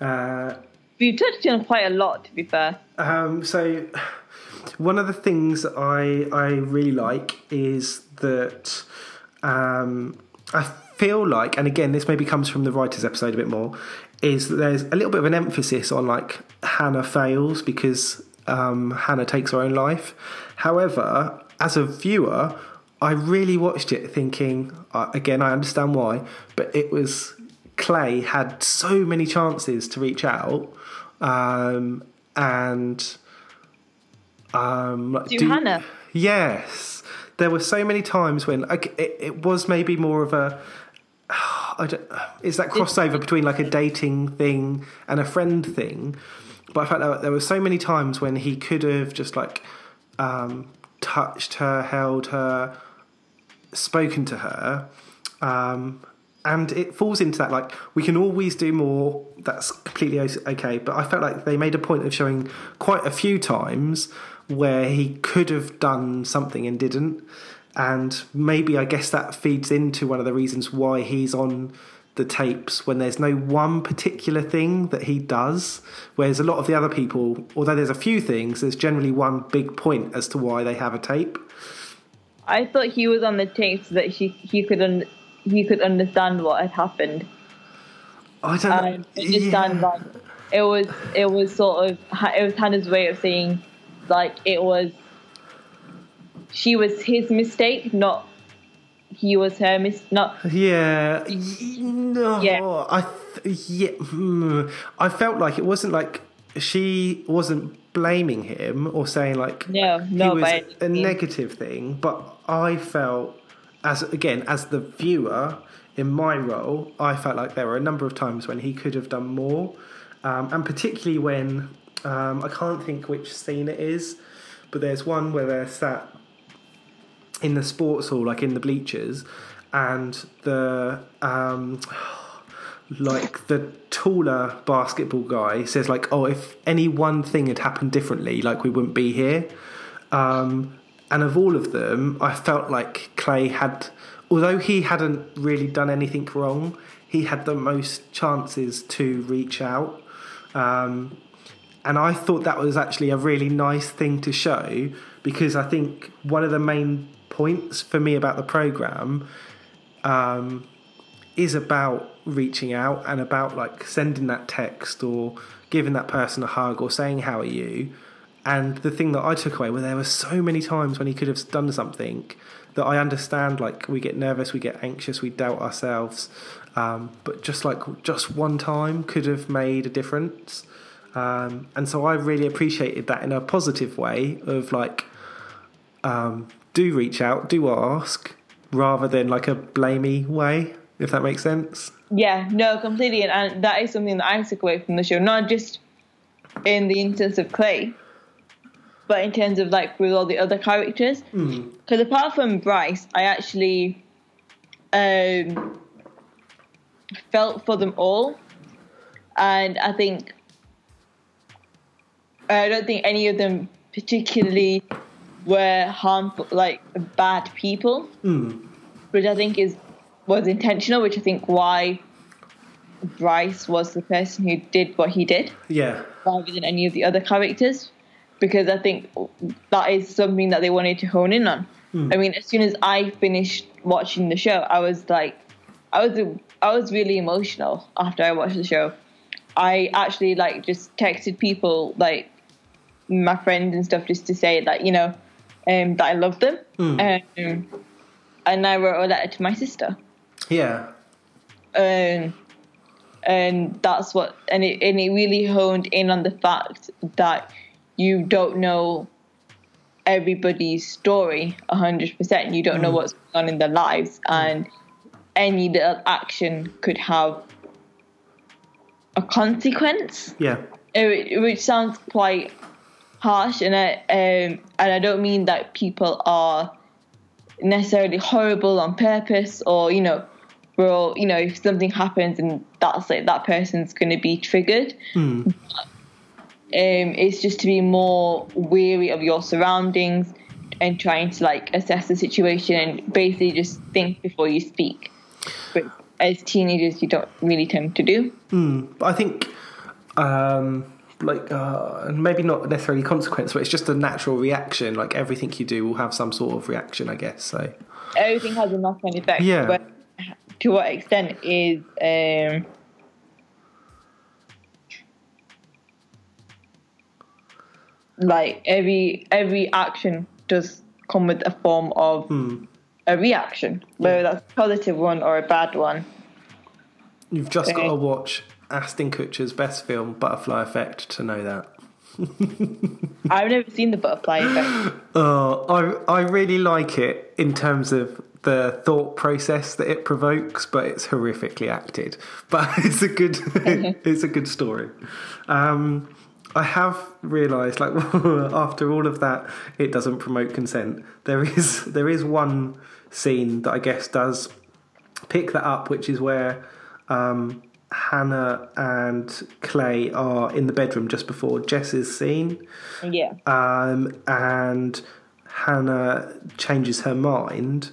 Uh, We've touched on quite a lot, to be fair. Um, so, one of the things I I really like is that um, I feel like, and again, this maybe comes from the writers' episode a bit more, is that there's a little bit of an emphasis on like Hannah fails because um, Hannah takes her own life. However, as a viewer, I really watched it thinking, uh, again, I understand why, but it was Clay had so many chances to reach out, um, and um, like, To Hannah? Yes, there were so many times when like, it, it was maybe more of a. I don't, is that crossover between like a dating thing and a friend thing? But I felt like there were so many times when he could have just like um, touched her, held her, spoken to her, um, and it falls into that like we can always do more. That's completely okay. But I felt like they made a point of showing quite a few times where he could have done something and didn't, and maybe I guess that feeds into one of the reasons why he's on the tapes when there's no one particular thing that he does whereas a lot of the other people although there's a few things there's generally one big point as to why they have a tape I thought he was on the tape so that he he could un- he could understand what had happened. i don't know um, understand Yeah. like it was it was sort of it was Hannah's way of saying like it was she was his mistake, not he was her mis not Yeah, no, Yeah. I th- yeah, hmm. I felt like it wasn't like she wasn't blaming him or saying like No, he no, was a negative thing, but I felt as again as the viewer in my role, I felt like there were a number of times when he could have done more, um, and particularly when um, I can't think which scene it is, but there's one where they're sat in the sports hall, like in the bleachers, and the um, like the taller basketball guy says like, "Oh, if any one thing had happened differently, like we wouldn't be here." Um, and of all of them, I felt like Clay had, although he hadn't really done anything wrong, he had the most chances to reach out. Um, and I thought that was actually a really nice thing to show because I think one of the main points for me about the program um, is about reaching out and about like sending that text or giving that person a hug or saying how are you? And the thing that i took away were there were so many times when he could have done something that i understand like we get nervous we get anxious we doubt ourselves um, but just like just one time could have made a difference. Um, and so i really appreciated that in a positive way of like um, do reach out do ask rather than like a blamey way if that makes sense yeah, no, completely and, and that is something that I took away from the show, not just in the instance of Clay, but in terms of like with all the other characters. Because apart from Bryce, I actually um, felt for them all, and I think I don't think any of them particularly were harmful, like bad people, hmm. which I think is was intentional. Which I think why Bryce was the person who did what he did yeah rather than any of the other characters because I think that is something that they wanted to hone in on. Hmm. I mean, as soon as I finished watching the show, I was like, I was I was really emotional after I watched the show. I actually like just texted people like my friends and stuff just to say that you know um, that I love them, um, and I wrote a letter to my sister. yeah. Um, and that's what and it and it really honed in on the fact that you don't know everybody's story 100% you don't know what's going on in their lives and any little action could have a consequence. Yeah. it- which sounds quite harsh and I um, and I don't mean that people are necessarily horrible on purpose or you know we're all you know if something happens and that's like that person's going to be triggered. Um, it's just to be more wary of your surroundings and trying to like assess the situation and basically just think before you speak. But as teenagers you don't really tend to do. But I think, um, like, uh, maybe not necessarily consequence, but it's just a natural reaction. Like everything you do will have some sort of reaction, I guess. So everything has a knock-on effect. Yeah. But to what extent is um, like every every action does come with a form of Hmm. a reaction, whether that's a positive one or a bad one. you've just got to watch Ashton Kutcher's best film, Butterfly Effect, to know that. I've never seen the butterfly effect. Uh, I I really like it in terms of the thought process that it provokes, but it's horrifically acted. But it's a good it's a good story. Um, I have realised, like after all of that, it doesn't promote consent. There is there is one scene that I guess does pick that up, which is where um, Hannah and Clay are in the bedroom just before Jess's scene yeah. um, and Hannah changes her mind.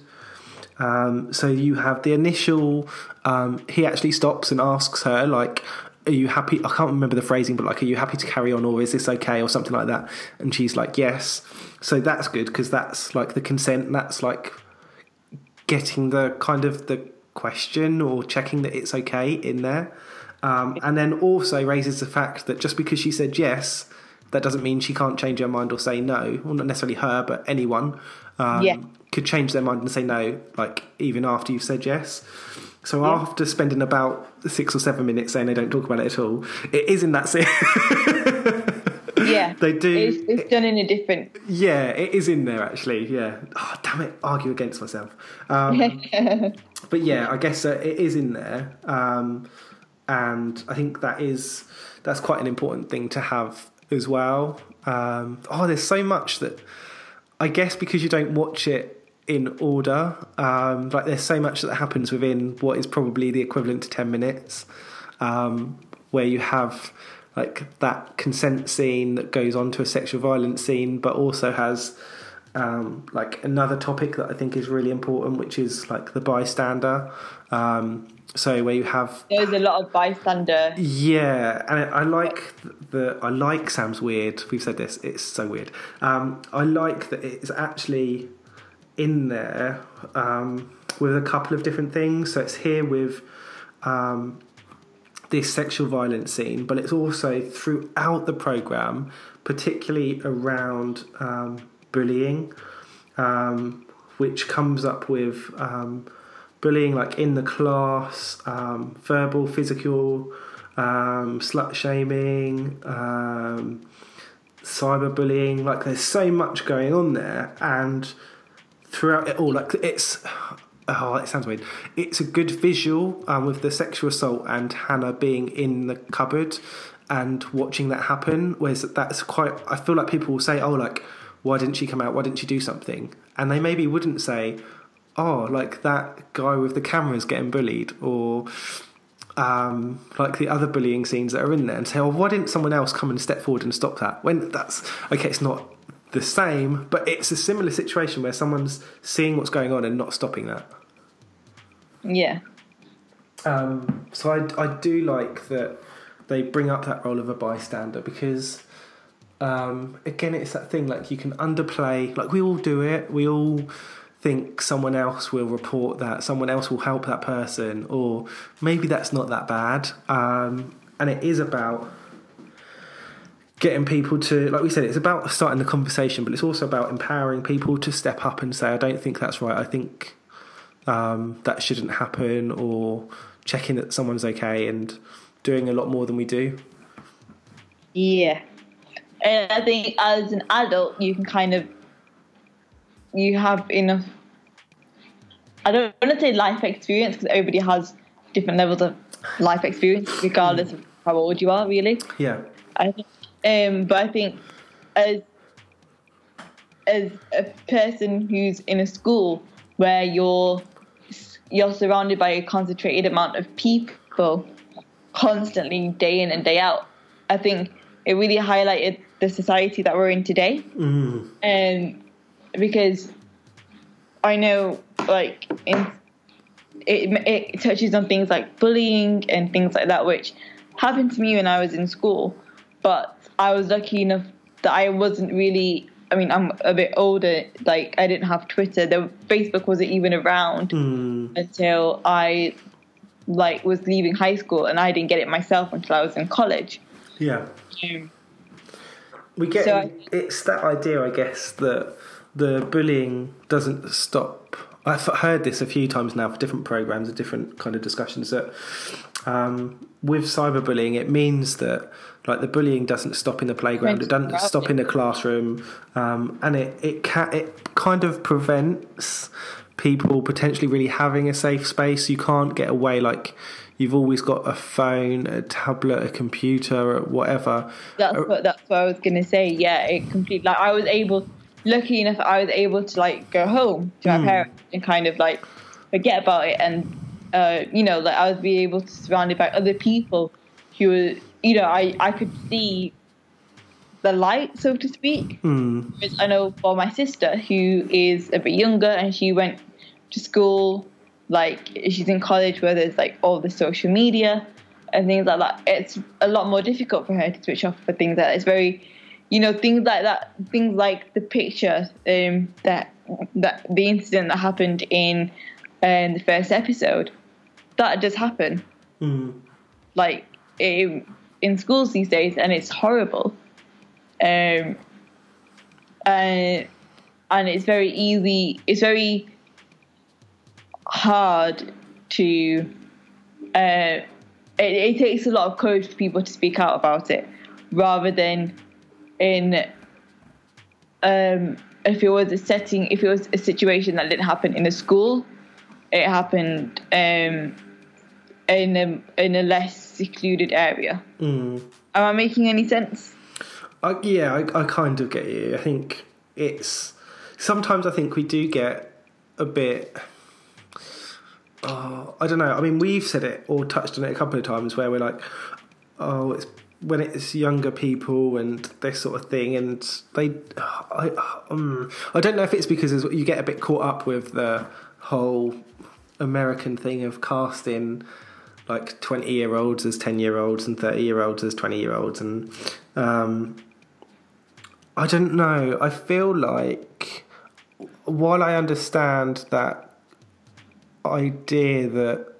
Um, so you have the initial. Um, he actually stops and asks her, like, "Are you happy?" I can't remember the phrasing, but like, "Are you happy to carry on, or is this okay?" or something like that. And she's like, "Yes." So that's good because that's like the consent. That's like getting the kind of the question or checking that it's okay in there. Um, and then also raises the fact that just because she said yes, that doesn't mean she can't change her mind or say no. Well, not necessarily her, but anyone um, Yeah. could change their mind and say no, like even after you've said yes. So after spending about six or seven minutes saying they don't talk about it at all, it is in that scene. Yeah. They do- It's, it's done in a different. yeah, it is in there actually. Yeah. Oh, damn it! Argue against myself. Um, but yeah, I guess uh, it is in there, um, and I think that is that's quite an important thing to have as well. Um, oh, there's so much that I guess because you don't watch it in order, um, like there's so much that happens within what is probably the equivalent to ten minutes, um, where you have like that consent scene that goes on to a sexual violence scene, but also has um, like another topic that I think is really important, which is like the bystander. Um, so where you have There's a lot of bystander. yeah, and I, I like the I like Sam's weird. We've said this; it's so weird. Um, I like that it's actually in there um, with a couple of different things. So it's here with um, this sexual violence scene, but it's also throughout the program, particularly around um, bullying, um, which comes up with um, bullying like in the class, um, verbal, physical, um, slut shaming, um, cyberbullying. Like there's so much going on there, and throughout it all, like it's. Oh, it sounds weird. It's a good visual um, with the sexual assault and Hannah being in the cupboard and watching that happen. Whereas that's quite. I feel like people will say, "Oh, like, why didn't she come out? Why didn't she do something?" And they maybe wouldn't say, "Oh, like that guy with the cameras getting bullied," or um, like the other bullying scenes that are in there, and say, "Oh, why didn't someone else come and step forward and stop that?" When that's okay, it's not the same, but it's a similar situation where someone's seeing what's going on and not stopping that. Yeah. Um, so I, I do like that they bring up that role of a bystander because um, again it's that thing like you can underplay like we all do it we all think someone else will report that someone else will help that person or maybe that's not that bad um, and it is about getting people to like we said it's about starting the conversation but it's also about empowering people to step up and say i don't think that's right i think um, that shouldn't happen or checking that someone's okay and doing a lot more than we do. Yeah. And I think as an adult, you can kind of, you have enough, I don't want to say life experience because everybody has different levels of life experience, regardless of how old you are, really. Yeah. I think, um, but I think as as a person who's in a school where you're you're surrounded by a concentrated amount of people constantly, day in and day out, I think it really highlighted the society that we're in today. Mm. Um, because I know, like, in, it, it touches on things like bullying and things like that, which happened to me when I was in school. But I was lucky enough that I wasn't really. I mean, I'm a bit older. Like, I didn't have Twitter. The Facebook wasn't even around Mm. until I, like, was leaving high school, and I didn't get it myself until I was in college. Yeah. Um, We get So it's that idea, I guess, that the bullying doesn't stop. I've heard this a few times now for different programs and different kind of discussions that um, with cyberbullying, it means that like the bullying doesn't stop in the playground, it doesn't stop in the classroom, um, and it it can it kind of prevents people potentially really having a safe space. You can't get away like. You've always got a phone, a tablet, a computer, whatever. That's what that's what I was gonna say. Yeah, it completely. Like I was able, lucky enough, I was able to like go home to my parents and kind of like forget about it, and uh, you know, like I was be able to surrounded by other people who were, you know, I I could see the light, so to speak. Mm. I know for my sister, who is a bit younger, and she went to school, like she's in college where there's like all the social media and things like that. It's a lot more difficult for her to switch off for things like that. It's very, you know, things like that. Things like the picture um, that that the incident that happened in um, the first episode. That does happen Mm. like in, in schools these days, and it's horrible. Um, and and it's very easy. It's very hard to. Uh, it, it takes a lot of courage for people to speak out about it, rather than in. Um, if it was a setting, if it was a situation that didn't happen in a school, it happened um, in a in a less secluded area. Mm. Am I making any sense? I, yeah, I, I kind of get you. I think it's sometimes I think we do get a bit. Oh, I don't know. I mean, we've said it or touched on it a couple of times where we're like, oh, it's when it's younger people and this sort of thing, and they. I um, I don't know if it's because you get a bit caught up with the whole American thing of casting like 20 year olds as 10 year olds and 30 year olds as 20 year olds and um, i don't know i feel like while i understand that idea that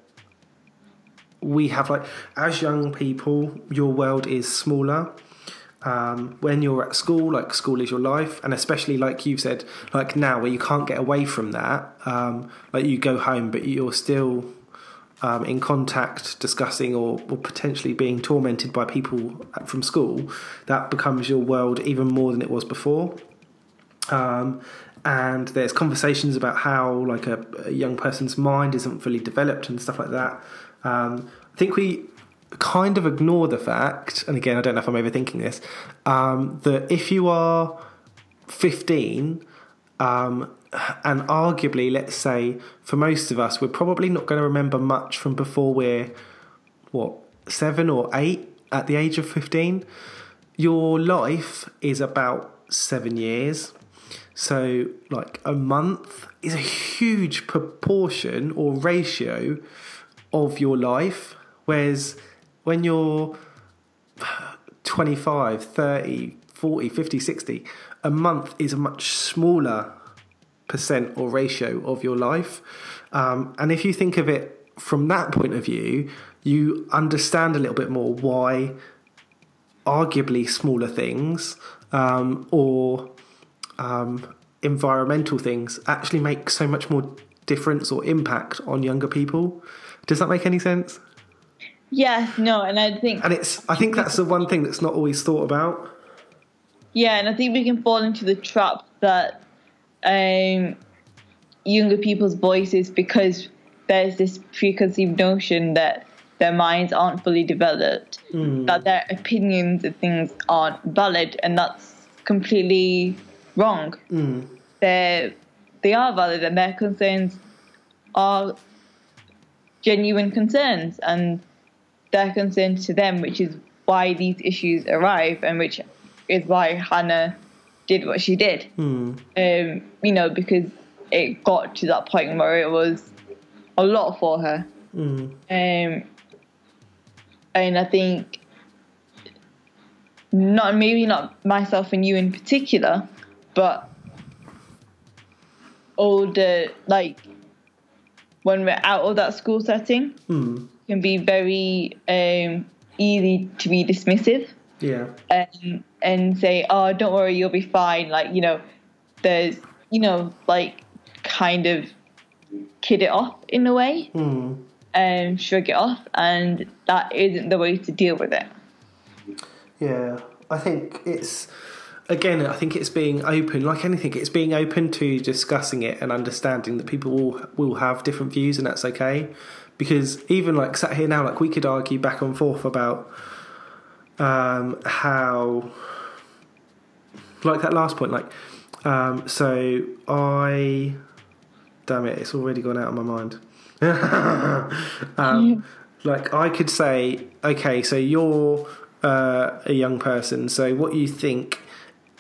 we have like as young people your world is smaller. Um, when you're at school like school is your life and especially like you've said like now where you can't get away from that um, like you go home but you're still um, in contact discussing or, or potentially being tormented by people from school that becomes your world even more than it was before. Um, and there's conversations about how like a, a young person's mind isn't fully developed and stuff like that. Um, i think we kind of ignore the fact and again i don't know if i'm overthinking this um, that if you are 15 um, and arguably let's say for most of us we're probably not going to remember much from before we're what seven or eight at the age of 15 your life is about seven years so, like a month is a huge proportion or ratio of your life. Whereas when you're 25, 30, 40, 50, 60, a month is a much smaller percent or ratio of your life. Um, and if you think of it from that point of view, you understand a little bit more why arguably smaller things um, or um, environmental things actually make so much more difference or impact on younger people. Does that make any sense? Yeah, no, and I think And it's I think that's the one thing that's not always thought about. Yeah, and I think we can fall into the trap that um, younger people's voices, because there's this preconceived notion that their minds aren't fully developed, that their opinions and things aren't valid, and that's completely wrong. They're, they are valid, and their concerns are genuine concerns, and they're concerns to them, which is why these issues arrive, and which is why Hannah did what she did. Um, you know, because it got to that point where it was a lot for her. Um, and I think not maybe not myself and you in particular, but older like when we're out of that school setting hmm. can be very um, easy to be dismissive Yeah. and and say, "Oh, don't worry, you'll be fine." Like you know, there's you know like kind of kid it off in a way hmm. and shrug it off, and that isn't the way to deal with it. Yeah, I think it's again. I think it's being open, like anything. It's being open to discussing it and understanding that people will will have different views, and that's okay. Because even like sat here now, like we could argue back and forth about um, how, like that last point, like um, so I, damn it, it's already gone out of my mind. um, like I could say, okay, so you're uh, a young person, so what you think,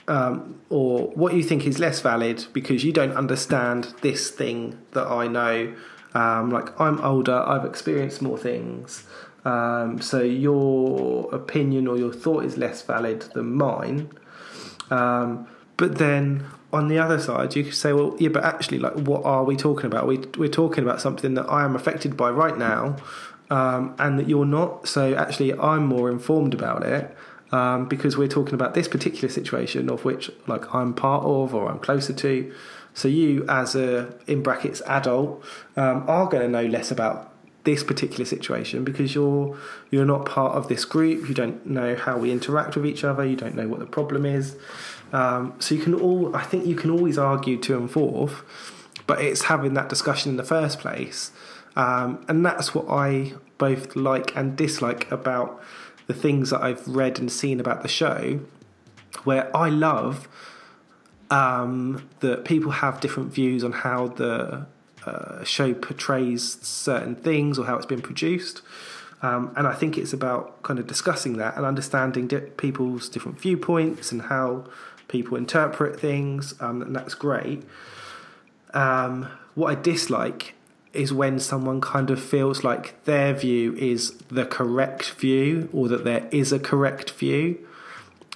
um, or what you think is less valid because you don't understand this thing that I know. Um, like I'm older, I've experienced more things, um, so your opinion or your thought is less valid than mine. Um, but then on the other side, you could say, well, yeah, but actually, like, what are we talking about? We, we're talking about something that I am affected by right now, um, and that you're not. So actually, I'm more informed about it um, because we're talking about this particular situation of which, like, I'm part of or I'm closer to. So you, as a in brackets adult, um, are going to know less about this particular situation because you're you're not part of this group. You don't know how we interact with each other. You don't know what the problem is. Um, so you can all, I think you can always argue to and forth, but it's having that discussion in the first place, um, and that's what I both like and dislike about the things that I've read and seen about the show, where I love um, that people have different views on how the uh, show portrays certain things or how it's been produced. Um, and I think it's about kind of discussing that and understanding di- people's different viewpoints and how people interpret things, um, and that's great. Um, what I dislike is when someone kind of feels like their view is the correct view or that there is a correct view.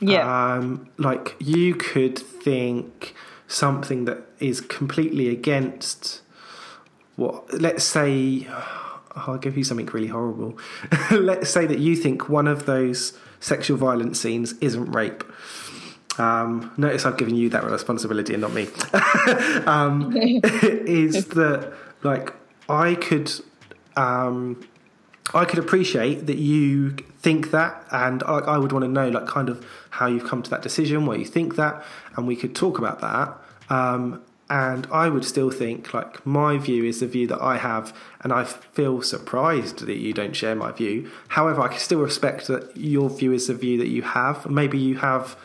Yeah, Um, like you could think something that is completely against what, let's say, I'll give you something really horrible. let's say that you think one of those sexual violence scenes isn't rape. Um, notice I've given you that responsibility and not me. um, is that like I could um, I could appreciate that you think that, and I, I would want to know, like, kind of how you've come to that decision, why you think that, and we could talk about that. Um, and I would still think, like, my view is the view that I have, and I feel surprised that you don't share my view. However, I can still respect that your view is the view that you have. Maybe you have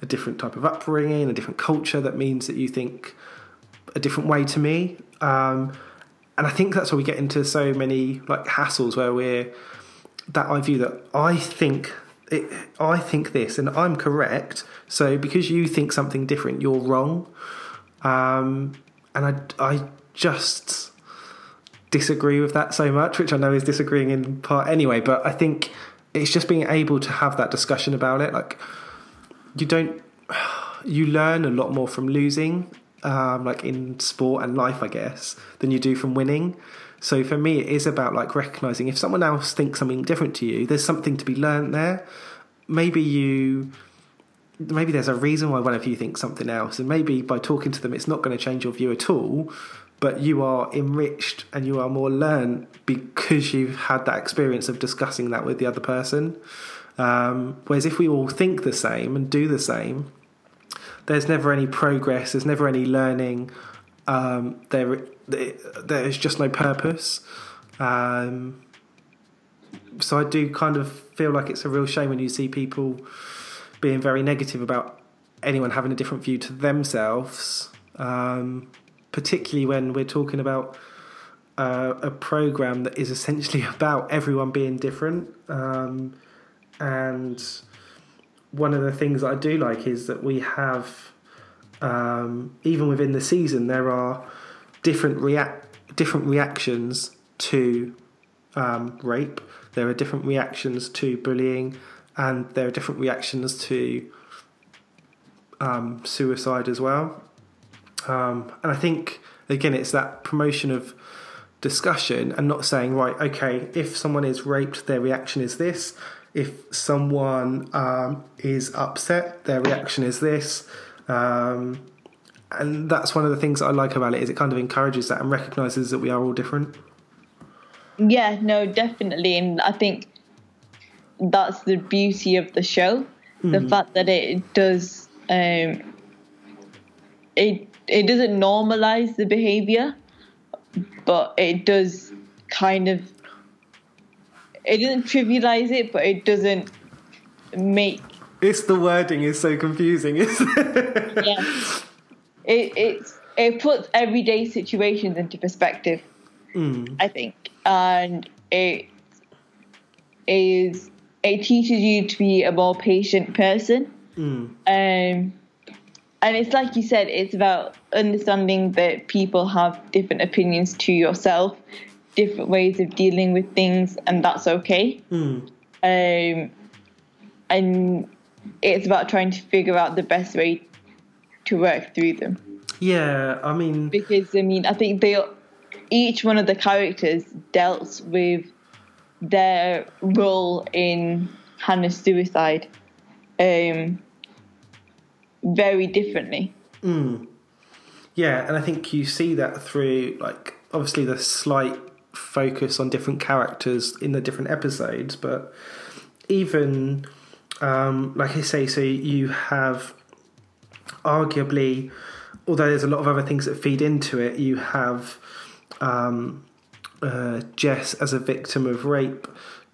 a different type of upbringing, a different culture that means that you think a different way to me. Um, and I think that's why we get into so many like hassles where we're that I view that I think it, I think this and I'm correct. So because you think something different, you're wrong. Um, and I I just disagree with that so much, which I know is disagreeing in part anyway. But I think it's just being able to have that discussion about it. Like you don't you learn a lot more from losing um, like in sport and life i guess than you do from winning so for me it is about like recognizing if someone else thinks something different to you there's something to be learned there maybe you maybe there's a reason why one of you thinks something else and maybe by talking to them it's not going to change your view at all but you are enriched and you are more learned because you've had that experience of discussing that with the other person. Um, whereas if we all think the same and do the same, there's never any progress. There's never any learning. Um, there, there is just no purpose. Um, so I do kind of feel like it's a real shame when you see people being very negative about anyone having a different view to themselves, um, particularly when we're talking about uh, a program that is essentially about everyone being different. Um, and one of the things that I do like is that we have, um, even within the season, there are different react different reactions to um, rape. There are different reactions to bullying, and there are different reactions to um, suicide as well. Um, and I think again, it's that promotion of discussion and not saying right, okay, if someone is raped, their reaction is this. If someone um, is upset, their reaction is this. Um, and that's one of the things that I like about it is it kind of encourages that and recognizes that we are all different. Yeah, no, definitely, and I think that's the beauty of the show, the fact that it does um, it it doesn't normalize the behavior, but it does kind of it doesn't trivialize it, but it doesn't make It's the wording is so confusing, isn't it? yeah. It it's it puts everyday situations into perspective. I think, and it is it teaches you to be a more patient person. Um, and it's like you said, it's about understanding that people have different opinions to yourself, different ways of dealing with things, and that's okay. Um, and it's about trying to figure out the best way to work through them. Yeah, I mean, Because I mean, I think they each one of the characters dealt with their role in Hannah's suicide um, very differently. yeah, and I think you see that through like obviously the slight focus on different characters in the different episodes, but even um, like I say, so you have arguably, although there's a lot of other things that feed into it, you have um, uh, Jess as a victim of rape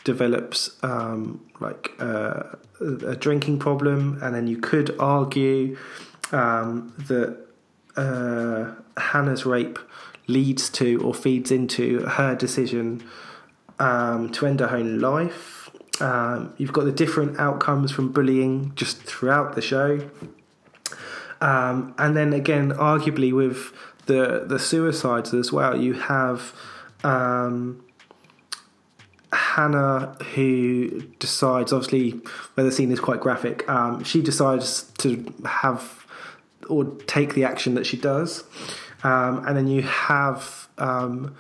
develops um, like uh, a drinking problem, and then you could argue um, that uh, Hannah's rape leads to or feeds into her decision um, to end her own life. Um, you've got the different outcomes from bullying just throughout the show. Um, and then again, arguably with the the suicides as well, you have um, Hannah who decides, obviously, where the scene is quite graphic. Um, she decides to have or take the action that she does, um, and then you have um,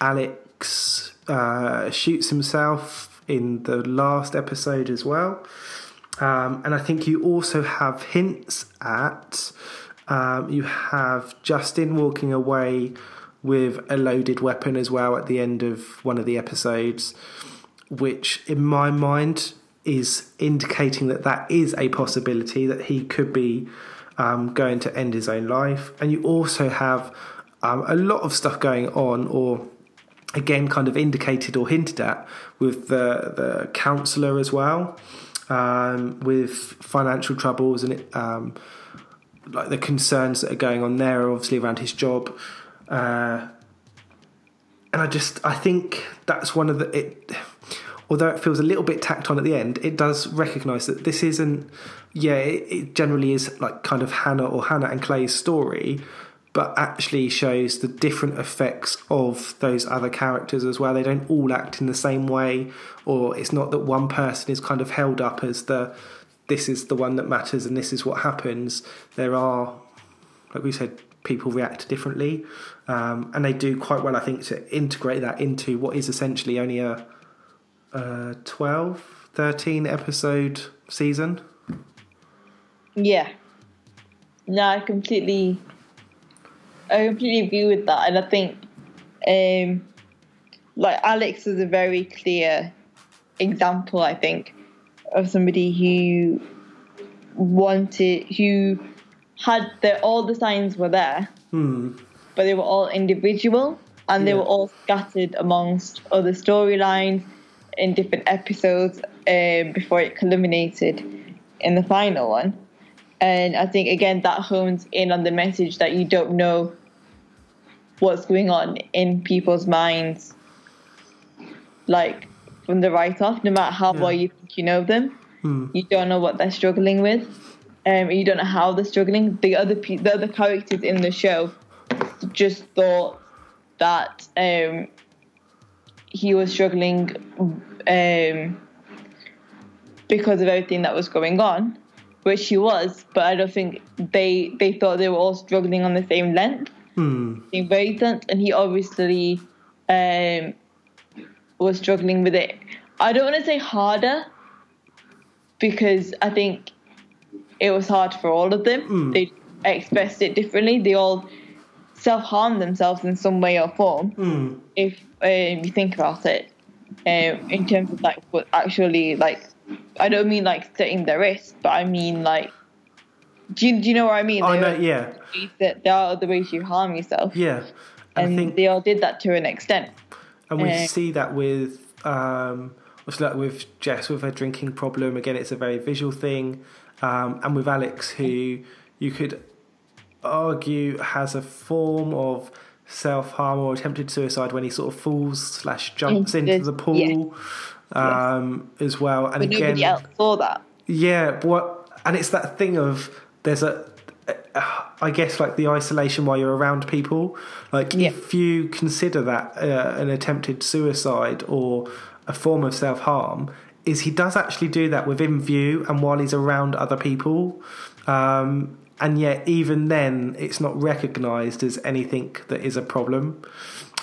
Alex uh, shoots himself in the last episode as well. Um, and I think you also have hints at um, you have Justin walking away with a loaded weapon as well at the end of one of the episodes, which in my mind is indicating that that is a possibility that he could be um, going to end his own life. And you also have um, a lot of stuff going on, or again, kind of indicated or hinted at with the the counsellor as well, um, with financial troubles and it, um, like the concerns that are going on there, obviously around his job. Uh, and I just I think that's one of the it. Although it feels a little bit tacked on at the end, it does recognise that this isn't. Yeah, it, generally is like kind of Hannah or Hannah and Clay's story, but actually shows the different effects of those other characters as well. They don't all act in the same way, or it's not that one person is kind of held up as the this is the one that matters and this is what happens. There are, like we said, people react differently, um, and they do quite well, I think, to integrate that into what is essentially only a, a 12, 13 episode season. Yeah. No, I completely I completely agree with that, and I think, um, like Alex is a very clear example. I think of somebody who wanted, who had the all the signs were there, but they were all individual and they Yeah. were all scattered amongst other storylines in different episodes um, before it culminated in the final one. And I think again that hones in on the message that you don't know what's going on in people's minds, like from the write off, no matter how well you think you know them, you don't know what they're struggling with. Um, you don't know how they're struggling. The other pe- the other characters in the show just thought that um, he was struggling um, because of everything that was going on, which he was. But I don't think they they thought they were all struggling on the same length, same wavelength, and he obviously um, was struggling with it. I don't want to say harder because I think it was hard for all of them. They expressed it differently. They all self harm themselves in some way or form. If um, you think about it, um, in terms of like what actually like, I don't mean like setting their wrist, but I mean like, do you, do you know what I mean? I know, yeah, that there are other ways you harm yourself, yeah. And and I think they all did that to an extent. And we Uh, see that with um, what's like with Jess with her drinking problem. Again, it's a very visual thing, um, and with Alex, who you could argue has a form of self harm or attempted suicide when he sort of falls slash jumps Into into the- pool um, as well. And But again, nobody else saw that. yeah, what, and it's that thing of there's a, I guess like the isolation while you're around people. Like Yeah. if you consider that uh, an attempted suicide or a form of self harm, is he does actually do that within view and while he's around other people. Um, and yet, even then, it's not recognised as anything that is a problem.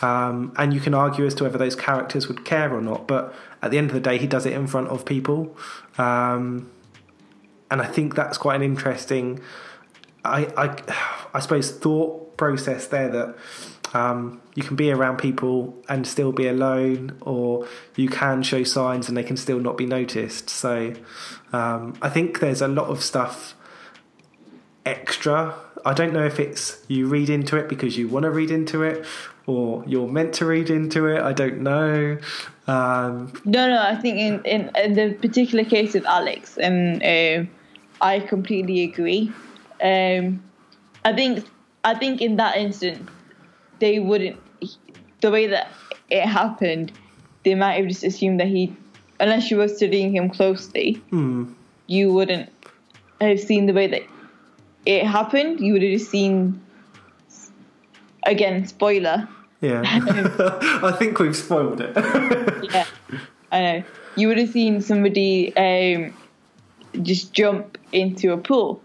Um, and you can argue as to whether those characters would care or not, but at the end of the day, he does it in front of people. Um, and I think that's quite an interesting, I, I, I suppose, thought process there that um, you can be around people and still be alone, or you can show signs and they can still not be noticed. So um, I think there's a lot of stuff extra. I don't know if it's you read into it because you want to read into it, or you're meant to read into it. I don't know. Um, No, no, I think in, in, in the particular case of Alex, and um, I completely agree. Um, I think I think in that instance, they wouldn't the way that it happened. They might have just assumed that he, unless you were studying him closely, you wouldn't have seen the way that it happened. You would have seen. Again, spoiler. yeah, I think we've spoiled it. Yeah, I know. You would have seen somebody um, just jump into a pool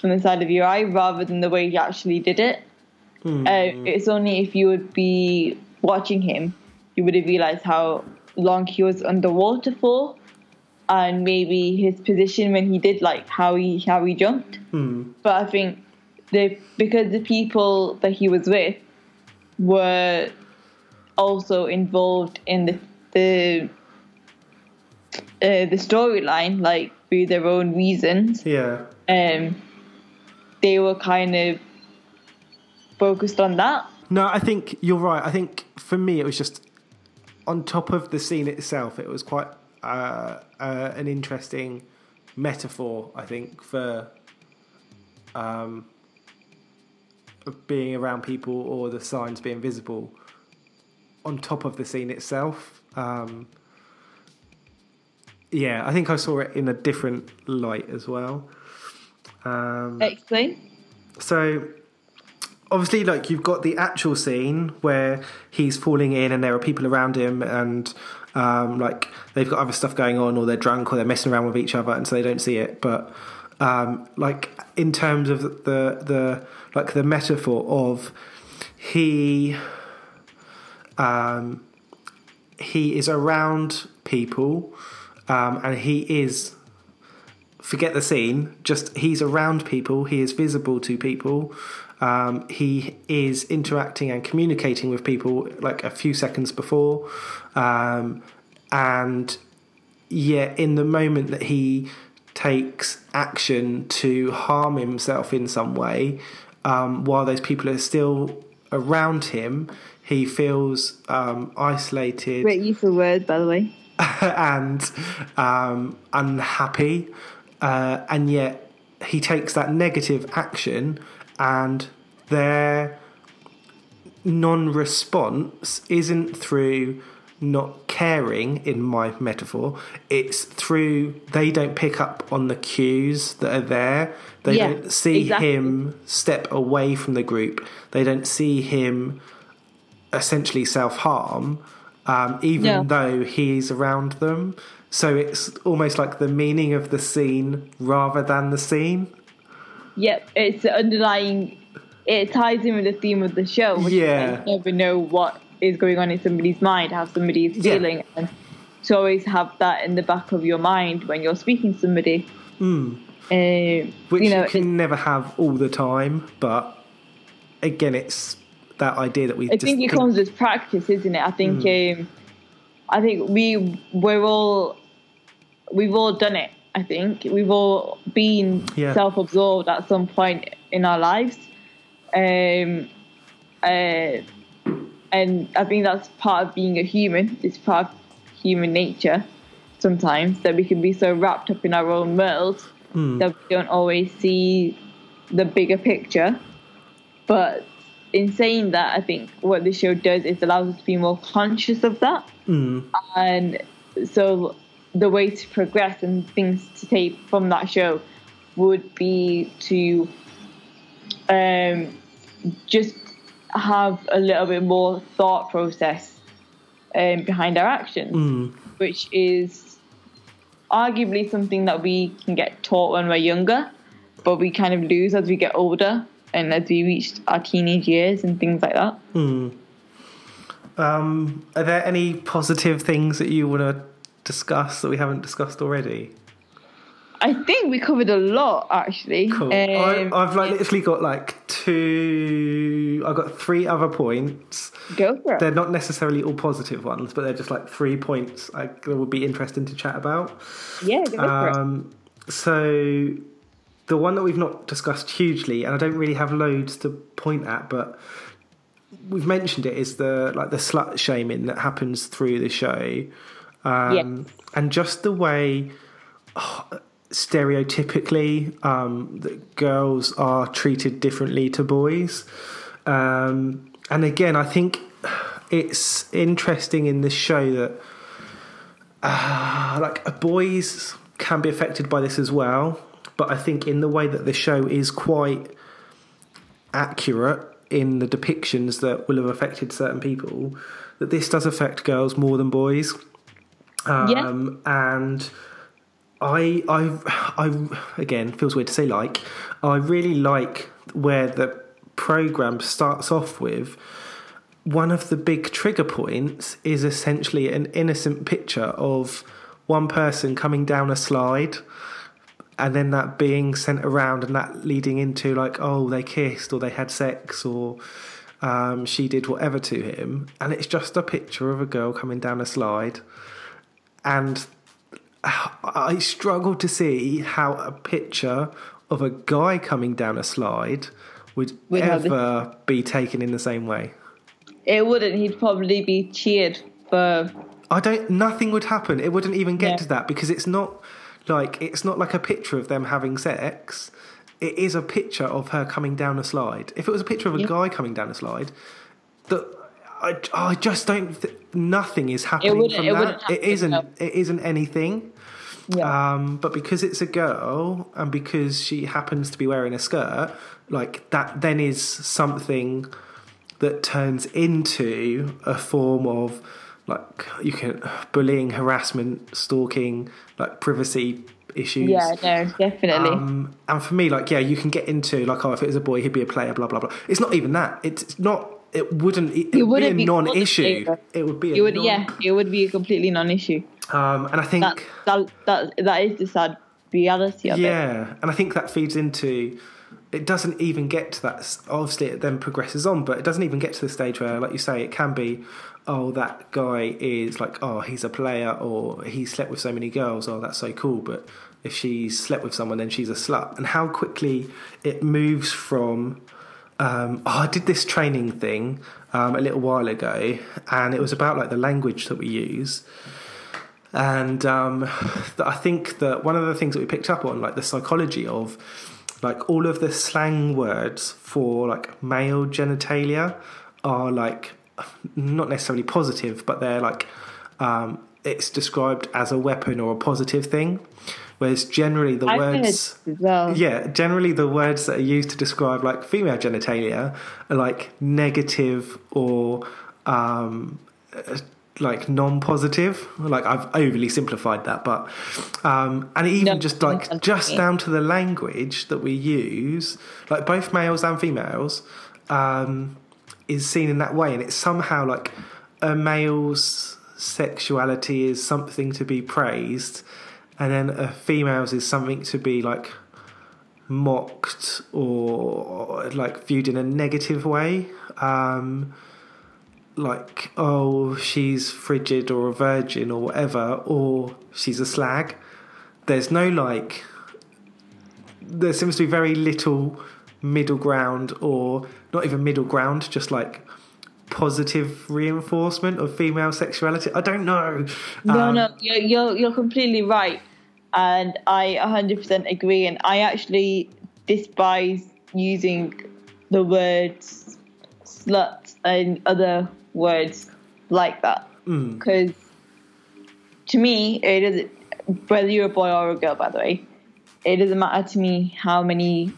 from the side of your eye rather than the way he actually did it. Uh, it's only if you would be watching him, you would have realised how long he was underwater for, and maybe his position when he did like how he how he jumped. But I think the because the people that he was with were also involved in the the uh, the storyline, like through their own reasons. yeah, Um, they were kind of focused on that. no, I think you're right. I think for me, it was just on top of the scene itself. It was quite uh, uh, an interesting metaphor. I think for um, being around people or the signs being visible. On top of the scene itself. Um, yeah, I think I saw it in a different light as well. Um, Explain. so obviously like you've got the actual scene where he's falling in and there are people around him and um, like they've got other stuff going on or they're drunk or they're messing around with each other and so they don't see it but um, like in terms of the the like the metaphor of he um, he is around people um, and he is forget the scene. Just he's around people. He is visible to people. Um, he is interacting and communicating with people like a few seconds before, um, and yet in the moment that he takes action to harm himself in some way, um, while those people are still around him, he feels um, isolated Great use of words, by the way. and um, unhappy, uh, and yet he takes that negative action, and their non-response isn't through not caring in my metaphor it's through they don't pick up on the cues that are there they Yeah, don't see exactly. him step away from the group they don't see him essentially self-harm um, even No. though he's around them so it's almost like the meaning of the scene rather than the scene Yep, it's the underlying. It ties in with the theme of the show. Which Yeah. You never know what is going on in somebody's mind, how somebody is Yeah. feeling, and to always have that in the back of your mind when you're speaking to somebody. Um, Hmm. which you know, you can never have all the time but again it's that idea that we I think it comes with practice, isn't it? I think Hmm. um, I think we we're all we've all done it. I think we've all been Yeah. self-absorbed at some point in our lives, um, uh, and I think that's part of being a human. It's part of human nature. Sometimes that we can be so wrapped up in our own world that we don't always see the bigger picture. But in saying that, I think what the show does is allows us to be more conscious of that. And so the way to progress and things to take from that show would be to um, just have a little bit more thought process um, behind our actions, which is arguably something that we can get taught when we're younger, but we kind of lose as we get older and as we reach our teenage years and things like that. um, are there any positive things that you want to discuss that we haven't discussed already I think we covered a lot actually. cool Um, I, i've like literally got like two i've got three other points go for it. they're not necessarily all positive ones but they're just like three points I, that would be interesting to chat about yeah, go for it. Um, so the one that we've not discussed hugely, and I don't really have loads to point at, but we've mentioned it is the like the slut shaming that happens through the show, um, and just the way oh, stereotypically um, that girls are treated differently to boys, um, and again, I think it's interesting in this show that uh, like boys can be affected by this as well but i think in the way that the show is quite accurate in the depictions that will have affected certain people that this does affect girls more than boys. Um, and I, I, I, again, feels weird to say like. I really like where the program starts off with. One of the big trigger points is essentially an innocent picture of one person coming down a slide, and then that being sent around, and that leading into like, oh, they kissed or they had sex or um, she did whatever to him, and it's just a picture of a girl coming down a slide, and I struggle to see how a picture of a guy coming down a slide would the- ever be taken in the same way. It wouldn't. He'd probably be cheered for. I don't. Nothing would happen. It wouldn't even get Yeah. to that because it's not like it's not like a picture of them having sex. It is a picture of her coming down a slide. If it was a picture of a Yeah. guy coming down a slide, that I, I just don't. Th- nothing is happening wouldn't- from it that. it isn't. It isn't anything. Yeah. Um, but because it's a girl and because she happens to be wearing a skirt, like that then is something that turns into a form of like you can bullying, harassment, stalking, like privacy issues. yeah. No. Definitely. Um, and for me, like, yeah, you can get into like, oh, if it was a boy, he'd be a player, blah blah blah. It's not even that. It's not. It wouldn't. It, it would wouldn't be a non-issue. It would be. A it would. non- Yeah. It would be a completely non-issue. Um, and I think That that that that is the sad reality of it. Yeah, and I think that feeds into. It doesn't even get to that. Obviously, it then progresses on, but it doesn't even get to the stage where, like you say, it can be, oh, that guy is like, oh, he's a player, or he slept with so many girls. Oh, that's so cool. But if she slept with someone, then she's a slut. And how quickly it moves from, um, oh, I did this training thing um, a little while ago, and it was about like the language that we use. And um, I think that one of the things that we picked up on, like the psychology of, like all of the slang words for like male genitalia, are like not necessarily positive, but they're like um, it's described as a weapon or a positive thing. Whereas generally the I've words, well. yeah, generally the words that are used to describe like female genitalia are like negative or um, like non-positive. Like I've overly simplified that, but um, and even No, just like just down to the language that we use, like both males and females, um, is seen in that way, and it's somehow like a male's sexuality is something to be praised, and then a female's is something to be like mocked or like viewed in a negative way. Um, like, oh, she's frigid or a virgin or whatever, or she's a slag. There's no like, there seems to be very little middle ground or not even middle ground, just like positive reinforcement of female sexuality. I don't know. No, Um, no, you're, you're you're completely right, and I 100% agree. And I actually despise using the words slut and other words like that Mm. because to me it doesn't. Whether you're a boy or a girl, by the way, it doesn't matter to me how many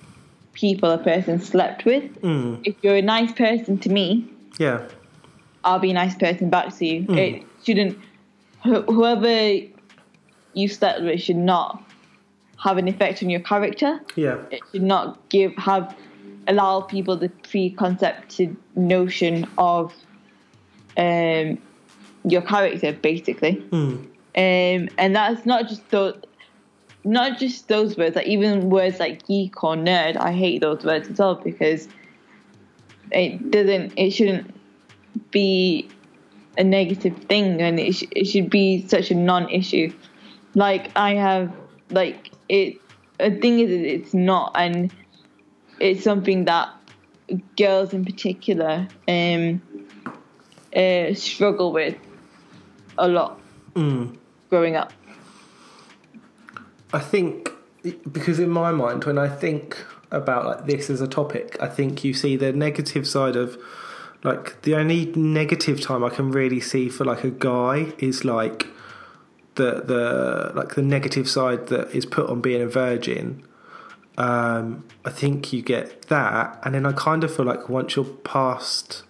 people a person slept with. Mm. If you're a nice person to me, Yeah. I'll be a nice person back to you. Hmm. It shouldn't. wh- Whoever you slept with should not have an effect on your character. Yeah. It should not give have allow people the preconcepted notion of um your character, basically. Mm. Um, and that's not just those, not just those words. Like even words like geek or nerd, I hate those words as well because it doesn't. It shouldn't be a negative thing, and it, sh- it should be such a non-issue. Like I have, like it. A thing is, it's not, and it's something that girls in particular um, uh, struggle with a lot Mm. growing up. I think because in my mind, when I think about like this as a topic, I think you see the negative side of like the only negative time I can really see for like a guy is like the the like the negative side that is put on being a virgin. Um, I think you get that, and then I kind of feel like once you're past,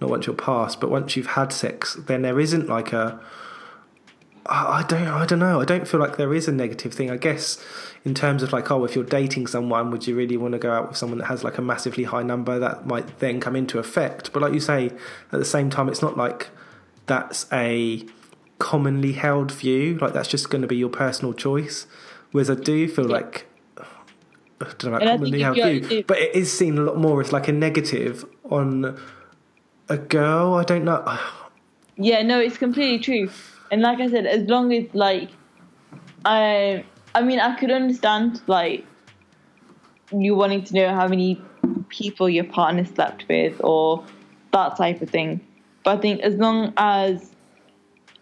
not once you're past, but once you've had sex, then there isn't like a I don't. I don't know. I don't feel like there is a negative thing. I guess in terms of like, oh, if you're dating someone, would you really want to go out with someone that has like a massively high number? That might then come into effect. But like you say, at the same time, it's not like that's a commonly held view. Like that's just going to be your personal choice. Whereas I do feel like I don't know about commonly held view, but it is seen a lot more as like a negative on a girl. I don't know. Yeah, no, it's completely true. And like I said, as long as like, I, I mean, I could understand like you wanting to know how many people your partner slept with or that type of thing. But I think as long as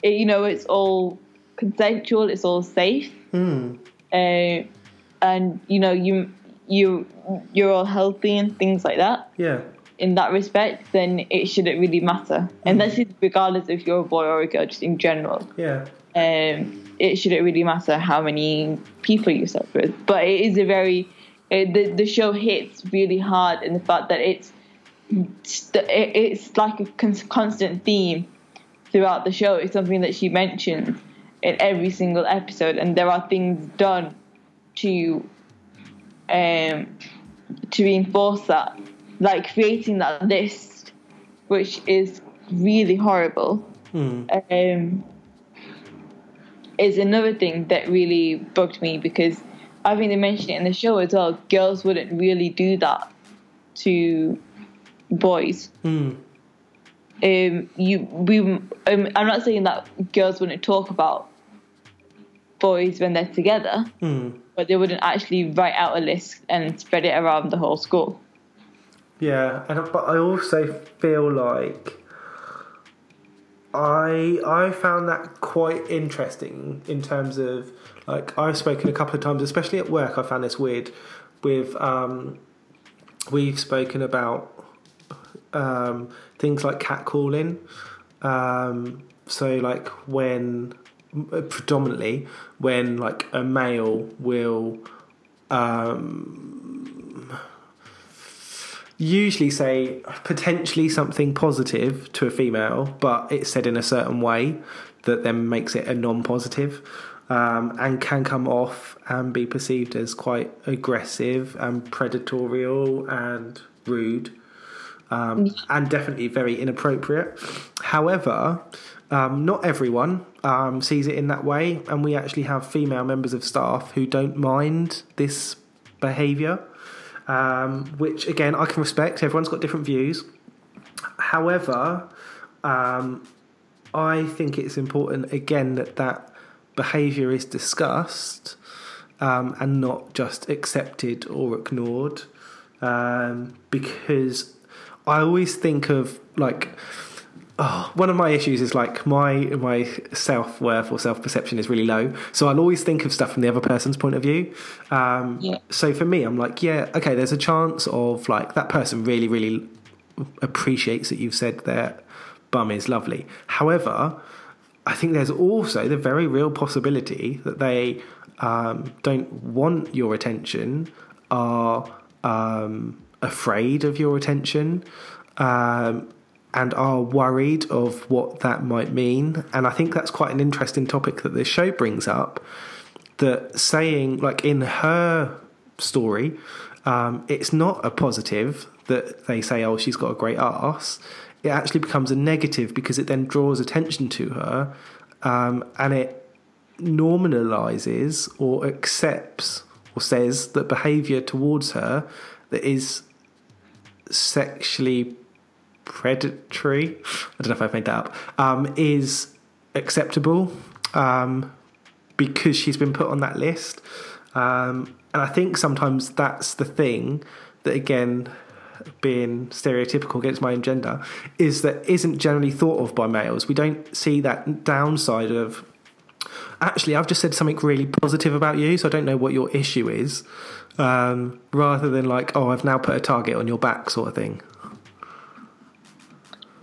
it, you know it's all consensual, it's all safe, Hmm. uh, and you know you you you're all healthy and things like that. Yeah. In that respect, then it shouldn't really matter. And that's it regardless if you're a boy or a girl, just in general. Yeah. Um, it shouldn't really matter how many people you slept with. But it is a very, it, the, the show hits really hard in the fact that it's, it, it's like a constant theme throughout the show. It's something that she mentions in every single episode, and there are things done to um, to reinforce that, like creating that list, which is really horrible. Hmm. Um, is another thing that really bugged me because I think they mentioned it in the show as well. Girls wouldn't really do that to boys. Mm. Um, you we um, I'm not saying that girls wouldn't talk about boys when they're together, Mm. but they wouldn't actually write out a list and spread it around the whole school. Yeah, and but I also feel like I I found that quite interesting in terms of like I've spoken a couple of times, especially at work. I found this weird. With um, we've spoken about um, things like catcalling. Um, so like when predominantly when like a male will um, usually say potentially something positive to a female, but it's said in a certain way that then makes it a non-positive. Um, and can come off and be perceived as quite aggressive and predatorial and rude um, and definitely very inappropriate. However, um, not everyone um, sees it in that way, and we actually have female members of staff who don't mind this behaviour, um, which again I can respect. Everyone's got different views. However, um, I think it's important again that that behaviour is discussed um, and not just accepted or ignored, um, because I always think of like. Oh, one of my issues is like my my self worth or self perception is really low, so I'll always think of stuff from the other person's point of view. Um, Yeah. So for me, I'm like, yeah, okay. There's a chance of like that person really, really appreciates that you've said their bum is lovely. However, I think there's also the very real possibility that they um, don't want your attention, are um, afraid of your attention, um, and are worried of what that might mean. And I think that's quite an interesting topic that this show brings up. That saying, like in her story, um, it's not a positive that they say, oh, she's got a great ass. It actually becomes a negative because it then draws attention to her um, and it normalizes or accepts or says that behavior towards her that is sexually predatory, I don't know if I've made that up, um, is acceptable um, because she's been put on that list. Um, and I think sometimes that's the thing that, again, being stereotypical against my own gender, is that isn't generally thought of by males. We don't see that downside of, actually, I've just said something really positive about you, so I don't know what your issue is, um, rather than like, oh, I've now put a target on your back sort of thing.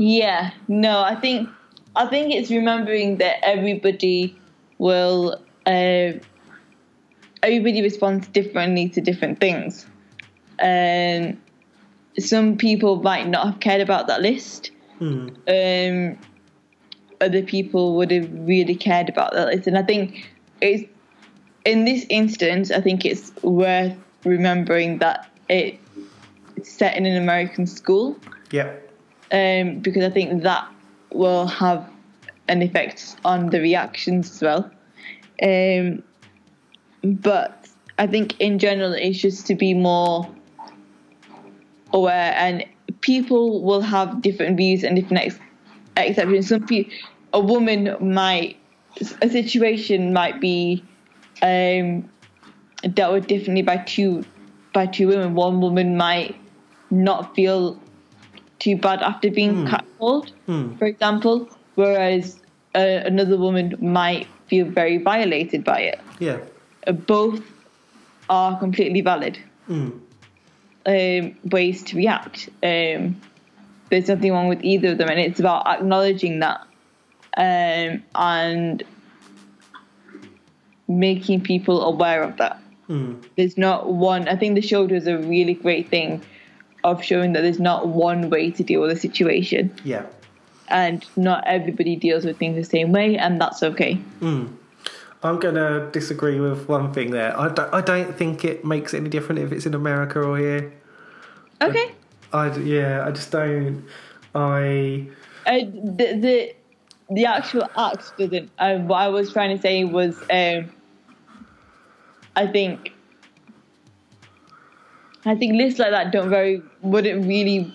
Yeah, no, I think I think it's remembering that everybody will uh, everybody responds differently to different things. Um, some people might not have cared about that list. Um, other people would have really cared about that list, and I think it's in this instance. I think it's worth remembering that it, it's set in an American school Yeah. Um, because I think that will have an effect on the reactions as well. Um, but I think in general, it's just to be more aware, and people will have different views and different ex- exceptions. Some people, a woman might, a situation might be um, dealt with differently by two by two women. One woman might not feel too bad after being catcalled, for example, whereas uh, another woman might feel very violated by it. Yeah. Uh, both are completely valid um, ways to react. Um, there's nothing wrong with either of them, and it's about acknowledging that um, and making people aware of that. There's not one. I think the show does a really great thing of showing that there's not one way to deal with a situation, Yeah. and not everybody deals with things the same way, and that's okay. I'm going to disagree with one thing there. I don't, I don't think it makes any difference if it's in America or here. Okay. I yeah, I just don't. I. uh, the, the the actual act doesn't. Um, what I was trying to say was, um, I think, I think lists like that don't very wouldn't really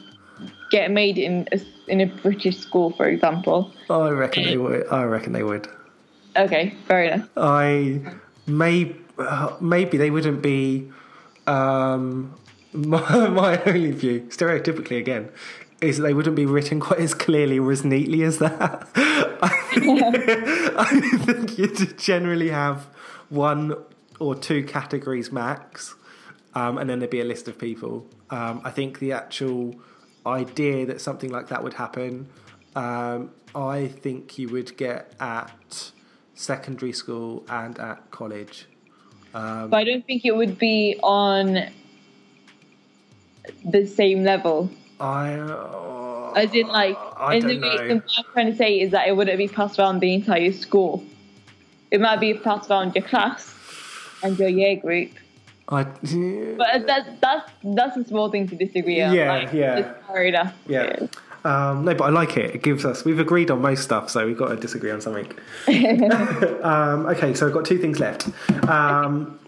get made in a, in a British school, for example. I reckon they would. I reckon they would. Okay, fair enough. I may uh, maybe they wouldn't be. Um, my, my only view, stereotypically again, is they wouldn't be written quite as clearly or as neatly as that. I think you'd generally have one or two categories max, um, and then there'd be a list of people. Um, I think the actual idea that something like that would happen, um, I think you would get at secondary school and at college. but I don't think it would be on the same level. I. Uh, As in, like, I in the know. what I'm trying to say is that it wouldn't be passed around the entire school. It might be passed around your class and your year group. I, But that's that's that's a small thing to disagree on. Yeah, like, yeah. Enough. Yeah. Um, no, but I like it. It gives us. We've agreed on most stuff, so we've got to disagree on something. um, okay, so I've got two things left. Um,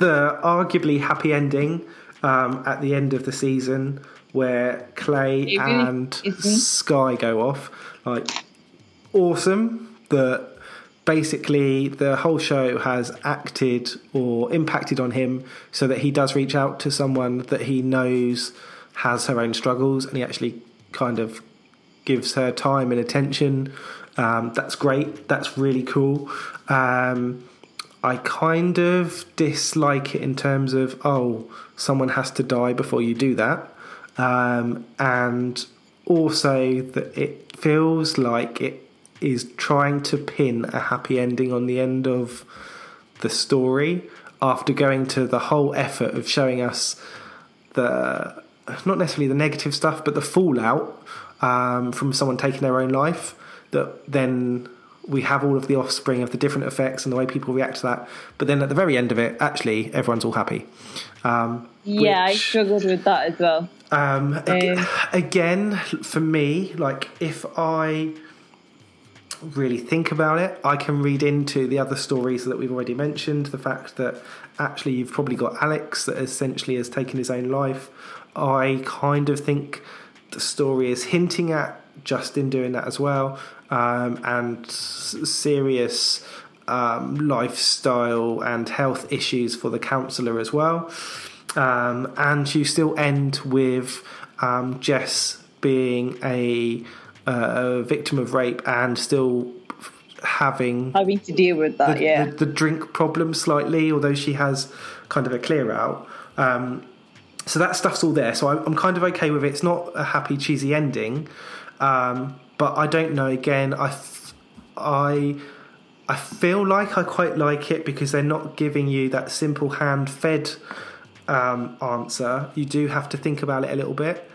the arguably happy ending um, at the end of the season, where Clay and. Skye go off, like awesome. That basically the whole show has acted or impacted on him, so that he does reach out to someone that he knows has her own struggles, and he actually kind of gives her time and attention. Um, that's great. That's really cool. Um, I kind of dislike it in terms of oh, someone has to die before you do that, um, and also that it feels like it is trying to pin a happy ending on the end of the story after going to the whole effort of showing us the not necessarily the negative stuff, but the fallout um, from someone taking their own life. That then we have all of the offspring of the different effects and the way people react to that. But then at the very end of it, actually, everyone's all happy. Um, Yeah, I struggled with that as well. um, Um, again, for me, like if I really think about it, I can read into the other stories that we've already mentioned. The fact that actually you've probably got Alex that essentially has taken his own life. I kind of think the story is hinting at Justin doing that as well, um, and serious um, lifestyle and health issues for the counsellor as well. Um, and you still end with um, Jess being a, uh, a victim of rape and still having Having to deal with that, the, yeah. the, the drink problem slightly, although she has kind of a clear out. Um, so that stuff's all there. So I'm, I'm kind of okay with it. It's not a happy, cheesy ending, um, but I don't know. Again, I, f- I, I feel like I quite like it because they're not giving you that simple hand-fed um, answer. You do have to think about it a little bit.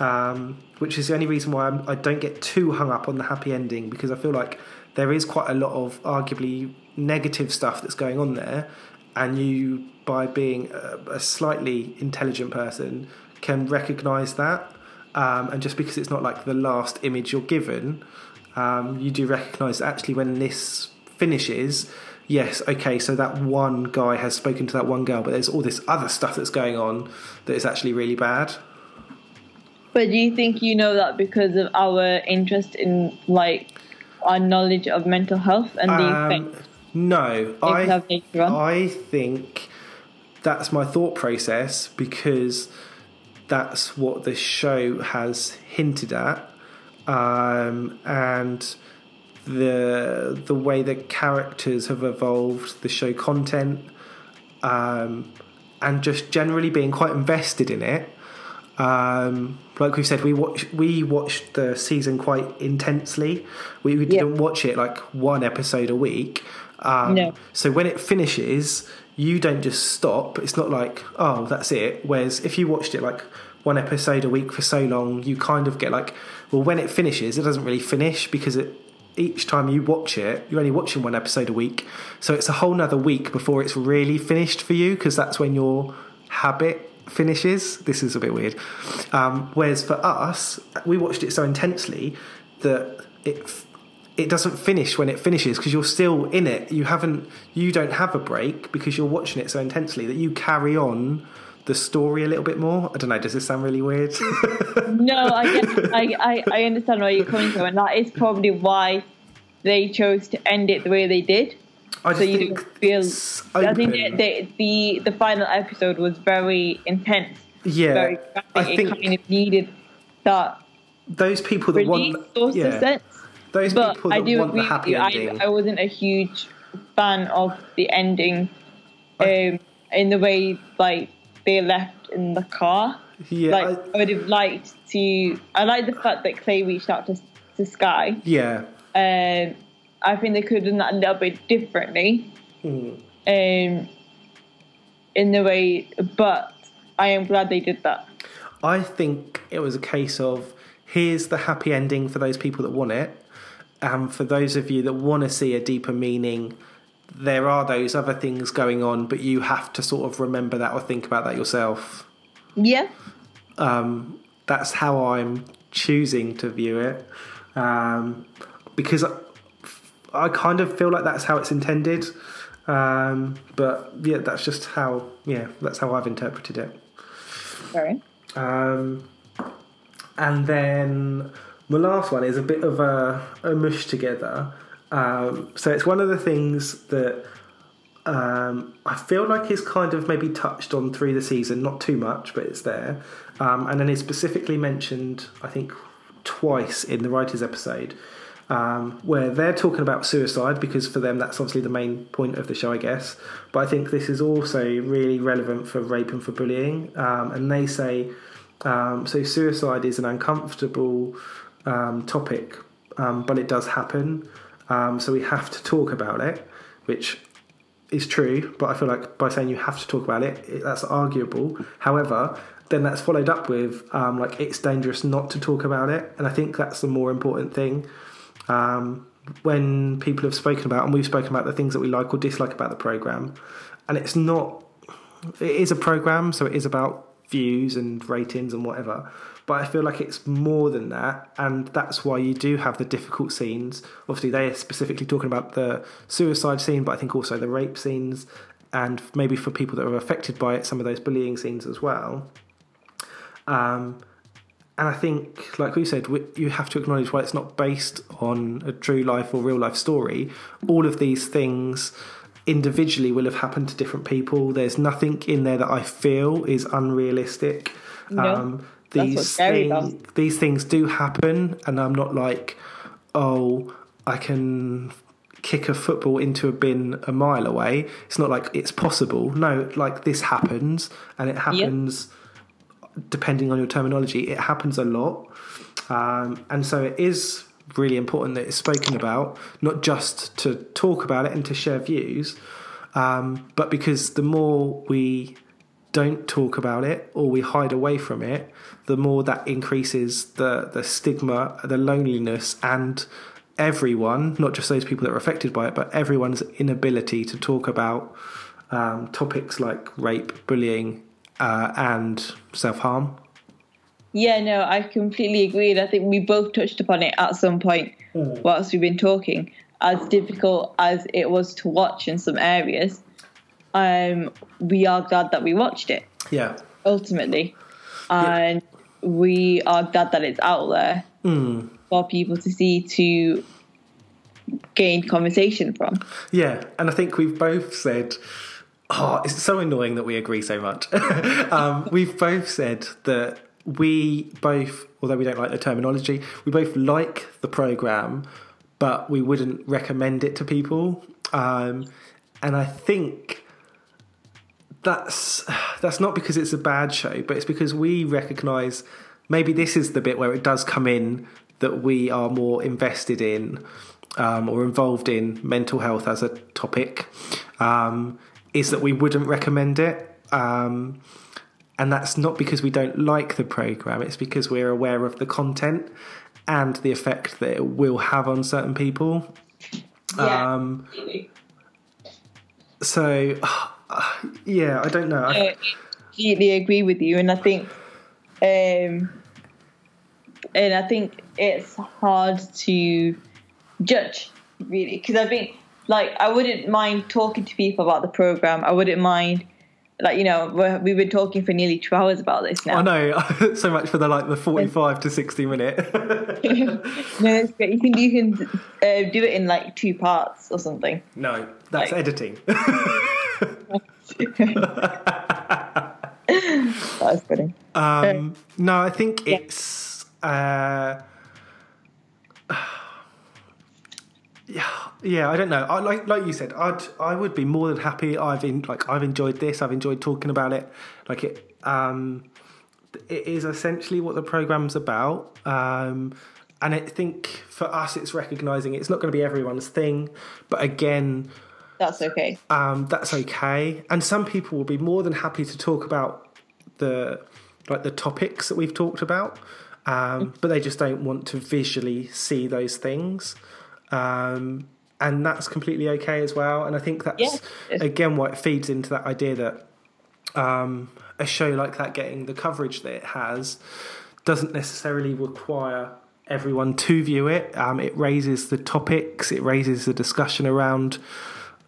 Um, which is the only reason why I'm, I don't get too hung up on the happy ending because I feel like there is quite a lot of arguably negative stuff that's going on there, and you, by being a, a slightly intelligent person, can recognise that. Um, and just because it's not like the last image you're given, um, you do recognise actually when this finishes, yes, okay, so that one guy has spoken to that one girl, but there's all this other stuff that's going on that is actually really bad. But do you think you know that because of our interest in like our knowledge of mental health and the Um, effects no, I could have later on? I think that's my thought process because that's what the show has hinted at, um, and the the way that characters have evolved, the show content, um, and just generally being quite invested in it. Um, like we've said, we watch we watched the season quite intensely. We, we didn't watch it like one episode a week. Um, No. So when it finishes, you don't just stop. It's not like oh that's it. Whereas if you watched it like one episode a week for so long, you kind of get like well when it finishes, it doesn't really finish because it each time you watch it, you're only watching one episode a week. So it's a whole nother week before it's really finished for you because that's when your habit finishes. This is a bit weird. Um, whereas for us, we watched it so intensely that it it doesn't finish when it finishes because you're still in it. You haven't, you don't have a break because you're watching it so intensely that you carry on the story a little bit more. I don't know. Does this sound really weird? No, I I, I, I understand where you're coming from, and that is probably why they chose to end it the way they did. I So you think feel. it's I think open. the, the the final episode was very intense, yeah, very graphic. I it kind of needed that those people that want, yeah, sense. those But people I that do want agree the with happy you. ending. I, I wasn't a huge fan of the ending, um, in the way like they left in the car. yeah, like I- I, would have liked to. I like the fact that Clay reached out to to Skye. yeah. Um, I think they could have done that a little bit differently. Mm. Um, in the way, but I am glad they did that. I think it was a case of here's the happy ending for those people that want it, and for those of you that want to see a deeper meaning, there are those other things going on, but you have to sort of remember that or think about that yourself. Yeah, That's how I'm choosing to view it, um, because I, kind of feel like that's how it's intended. Um, but yeah, that's just how yeah, that's how I've interpreted it. sorry. Um, and then the last one is a bit of a, a mush together. Um, so it's one of the things that um, I feel like is kind of maybe touched on through the season, not too much, but it's there. Um, and then it's specifically mentioned, I think, twice in the writers' episode, um, where they're talking about suicide because for them that's obviously the main point of the show, I guess. But I think this is also really relevant for rape and for bullying. Um, and they say um, so suicide is an uncomfortable um, topic, um, but it does happen. Um, so we have to talk about it, which is true. But I feel like by saying you have to talk about it, it that's arguable. However, then that's followed up with um, like it's dangerous not to talk about it, and I think that's the more important thing. Um, when people have spoken about, and we've spoken about the things that we like or dislike about the program, and it's not it is a program, so it is about views and ratings and whatever. But I feel like it's more than that, and that's why you do have the difficult scenes. Obviously, they are specifically talking about the suicide scene, but I think also the rape scenes, and maybe for people that are affected by it, some of those bullying scenes as well. Um, and I think, like we said, we, you have to acknowledge why it's not based on a true life or real life story. All of these things individually will have happened to different people. There's nothing in there that I feel is unrealistic. Um, these what's scary about things, these things do happen, and I'm not like, oh, I can kick a football into a bin a mile away. It's not like it's possible. No, like this happens, and it happens depending on your terminology, it happens a lot. Um, and so it is really important that it's spoken about, not just to talk about it and to share views, um, but because the more we don't talk about it or we hide away from it, the more that increases the, the stigma, the loneliness, and everyone, not just those people that are affected by it, but everyone's inability to talk about um, topics like rape, bullying, uh, and self harm. Yeah, no, I completely agree. And I think we both touched upon it at some point whilst we've been talking. As difficult as it was to watch in some areas, um, we are glad that we watched it Yeah, ultimately, and we are glad that it's out there for people to see to gain conversation from. yeah, and I think we've both said. Oh, it's so annoying that we agree so much. um, we've both said that we both, although we don't like the terminology, we both like the program, but we wouldn't recommend it to people. Um, and I think that's that's not because it's a bad show, but it's because we recognise maybe this is the bit where it does come in that we are more invested in um, or involved in mental health as a topic. Um, is that we wouldn't recommend it. Um, and that's not because we don't like the program, it's because we're aware of the content and the effect that it will have on certain people. Um, so, yeah, I don't know. I, I completely agree with you, and I think, um, and I think it's hard to judge really because I think like I wouldn't mind talking to people about the program. I wouldn't mind. Like you know, we're, we've been talking for nearly two hours about this now. I know so much for the like the forty-five to sixty minute. no. You can you can uh, do it in like two parts or something. no, that's Like- editing. That was funny. Um, no, I think it's. Uh, yeah, yeah. I don't know. I like like you said. I'd I would be more than happy. I've in like I've enjoyed this. I've enjoyed talking about it. Like it. Um, it is essentially what the program's about. Um, and I think for us, it's recognizing it's not going to be everyone's thing. But again, That's okay. um, that's okay. And some people will be more than happy to talk about the like the topics that we've talked about, um, but they just don't want to visually see those things. Um, and that's completely okay as well. And I think that's Yeah. again what feeds into that idea that um, a show like that getting the coverage that it has doesn't necessarily require everyone to view it. Um, it raises the topics, it raises the discussion around.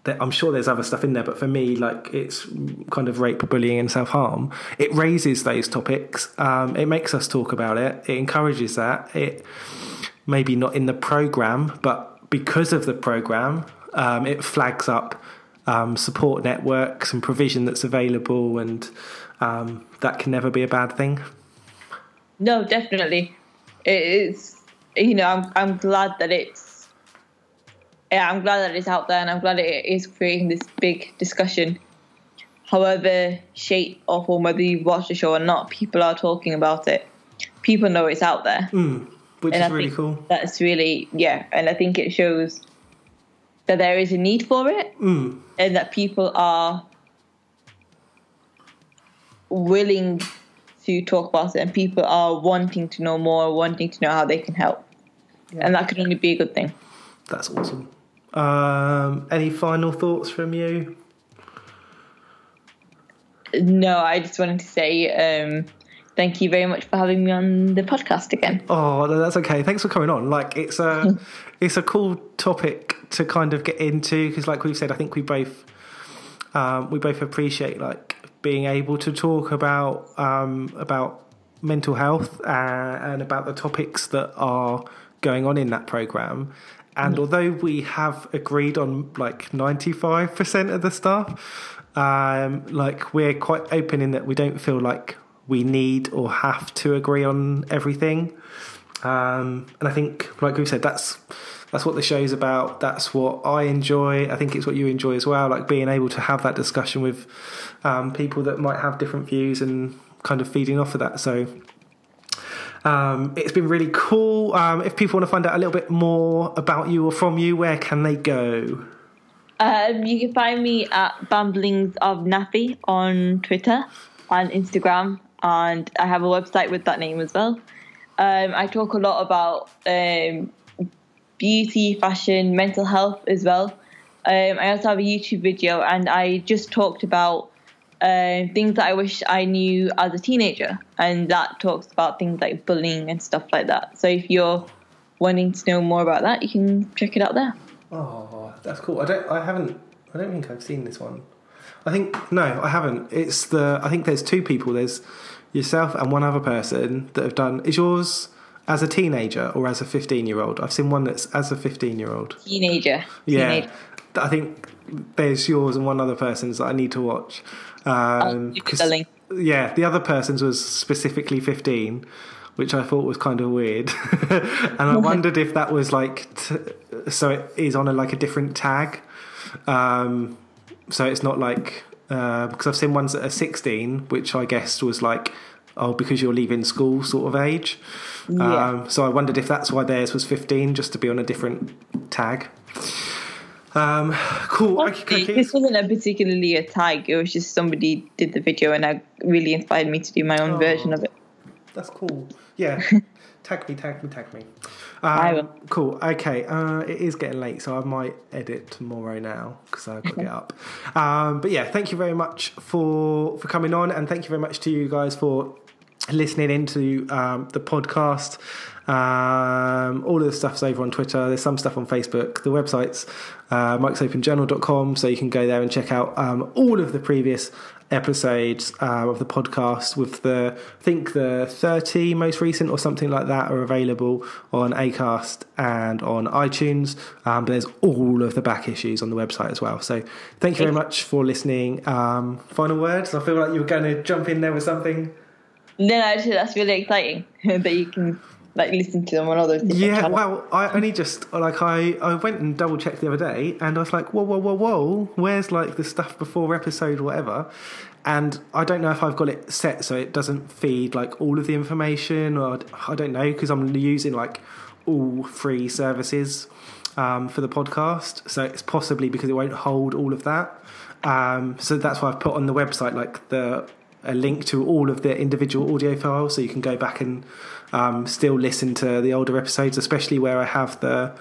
That I'm sure there's other stuff in there, but for me, like it's kind of rape, bullying, and self harm. It raises those topics. Um, it makes us talk about it. It encourages that. It maybe not in the program, but because of the program, um, it flags up um, support networks and provision that's available, and um, that can never be a bad thing. No, definitely. It is. You know, I'm I'm glad that it's. Yeah, I'm glad that it's out there, and I'm glad it is creating this big discussion. However, shape or form, whether you watch the show or not, people are talking about it. People know it's out there, Which and is I really cool. that's really yeah. And I think it shows that there is a need for it, and that people are willing to talk about it, and people are wanting to know more, wanting to know how they can help, and that can only be a good thing. That's awesome. Um, any final thoughts from you? No, I just wanted to say um, thank you very much for having me on the podcast again. Oh, that's okay. Thanks for coming on. Like, it's a it's a cool topic to kind of get into because, like we've said, I think we both um, we both appreciate like being able to talk about um, about mental health uh, and about the topics that are going on in that program. And although we have agreed on like ninety five percent of the stuff, um, like we're quite open in that we don't feel like we need or have to agree on everything. Um, and I think, like we said, that's that's what the show's about. That's what I enjoy. I think it's what you enjoy as well. Like being able to have that discussion with um, people that might have different views and kind of feeding off of that. So um, it's been really cool. Um, if people want to find out a little bit more about you or from you, where can they go? Um, you can find me at Bamblings of Nappy on Twitter and Instagram, and I have a website with that name as well. Um, I talk a lot about um, beauty, fashion, mental health as well. Um, I also have a YouTube video, and I just talked about um, things that I wish I knew as a teenager, and that talks about things like bullying and stuff like that. So if you're wanting to know more about that, you can check it out there. Oh, that's cool. I don't. I haven't. I don't think I've seen this one. I think no, I haven't. It's the. I think there's two people. There's yourself and one other person that have done. Is yours as a teenager or as a 15 year old? I've seen one that's as a 15 year old. Teenager. Yeah, Teenager. I think there's yours and one other person's that I need to watch. Um, 'cause- the link. Yeah, the other person's was specifically 15, which I thought was kind of weird, and I wondered if that was like t- so it is on a like a different tag, um, so it's not like uh, because I've seen ones that are 16, which I guessed was like oh because you're leaving school sort of age. Yeah. Um, so I wondered if that's why theirs was 15, just to be on a different tag. Um, cool. Okay, okay. This wasn't a particularly a tag. It was just somebody did the video and it really inspired me to do my own Oh. version of it. That's cool. Yeah. tag me, tag me, tag me. I Um, will. cool. Okay. Uh, it is getting late, so I might edit tomorrow now because I've got to get up. Um, but yeah, thank you very much for for coming on, and thank you very much to you guys for listening into um, the podcast. Um, all of the stuff's over on Twitter. There's some stuff on Facebook. The website's uh, mikesopenjournal.com, so you can go there and check out um, all of the previous episodes uh, of the podcast with the I think the 30 most recent or something like that are available on Acast and on iTunes. Um, but there's all of the back issues on the website as well. So thank you very much for listening. Um, final words? I feel like you were going to jump in there with something. No, no, actually, that's really exciting that you can like listen to them on all those Yeah, channels. well, I only just like I, I went and double checked the other day, and I was like, whoa, whoa, whoa, whoa, where's like the stuff before episode whatever? And I don't know if I've got it set so it doesn't feed like all of the information, or I don't know because I'm using like all free services um, for the podcast, so it's possibly because it won't hold all of that. Um, so that's why I've put on the website like the a link to all of the individual audio files so you can go back and um, still listen to the older episodes, especially where I have the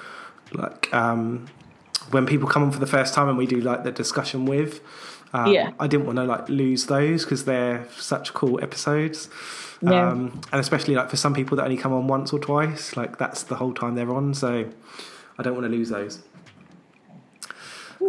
like um, when people come on for the first time and we do like the discussion with. Um, Yeah. I didn't want to like lose those because they're such cool episodes. Yeah. Um, and especially like for some people that only come on once or twice, like that's the whole time they're on. So I don't want to lose those.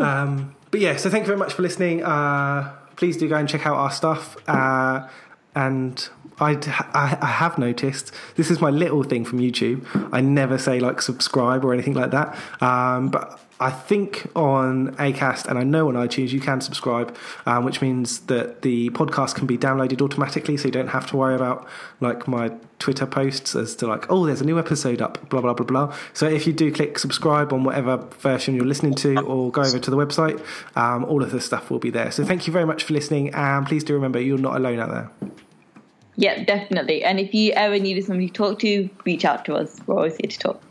Um, but yeah, so thank you very much for listening. Uh, please do go and check out our stuff. Uh, and I, I, I have noticed this is my little thing from YouTube. I never say like subscribe or anything like that. Um, but I think on Acast and I know on iTunes you can subscribe, um, which means that the podcast can be downloaded automatically, so you don't have to worry about like my Twitter posts as to like, oh, there's a new episode up, blah blah blah blah. So if you do click subscribe on whatever version you're listening to, or go over to the website, um, all of this stuff will be there. So thank you very much for listening, and please do remember you're not alone out there. Yeah, definitely. And if you ever needed somebody to talk to, reach out to us. We're always here to talk.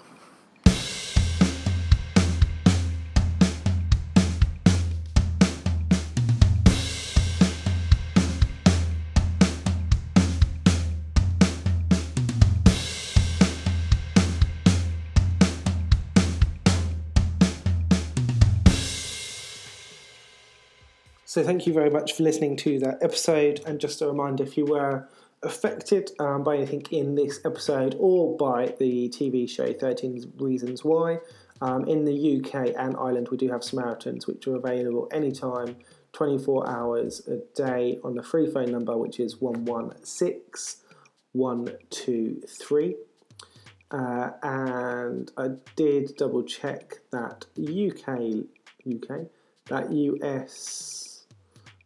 So thank you very much for listening to that episode. And just a reminder, if you were affected um, by anything in this episode or by the TV show 13 Reasons Why, um, in the UK and Ireland we do have Samaritans which are available anytime, 24 hours a day on the free phone number which is 116 123. Uh, and I did double check that UK, UK, that US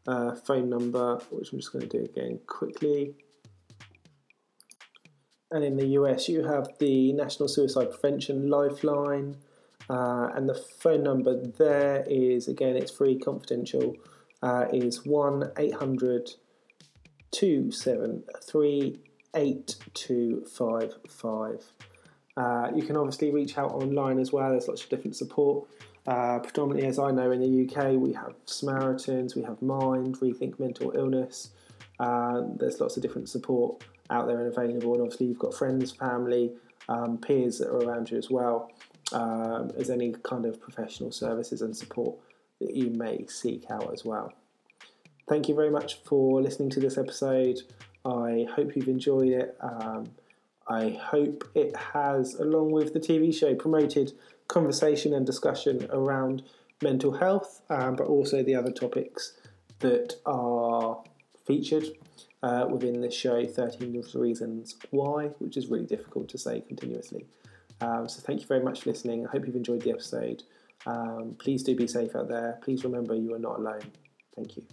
uh, phone number, which I'm just going to do again quickly. And in the US, you have the National Suicide Prevention Lifeline, uh, and the phone number there is again, it's free, confidential, uh, is 1 800 273 8255. Uh, you can obviously reach out online as well. There's lots of different support. Uh, predominantly, as I know, in the UK, we have Samaritans, we have Mind, Rethink Mental Illness. Uh, there's lots of different support out there and available. And obviously, you've got friends, family, um, peers that are around you as well um, as any kind of professional services and support that you may seek out as well. Thank you very much for listening to this episode. I hope you've enjoyed it. Um, I hope it has, along with the TV show, promoted conversation and discussion around mental health, um, but also the other topics that are featured uh, within this show 13 Reasons Why, which is really difficult to say continuously. Um, so, thank you very much for listening. I hope you've enjoyed the episode. Um, please do be safe out there. Please remember you are not alone. Thank you.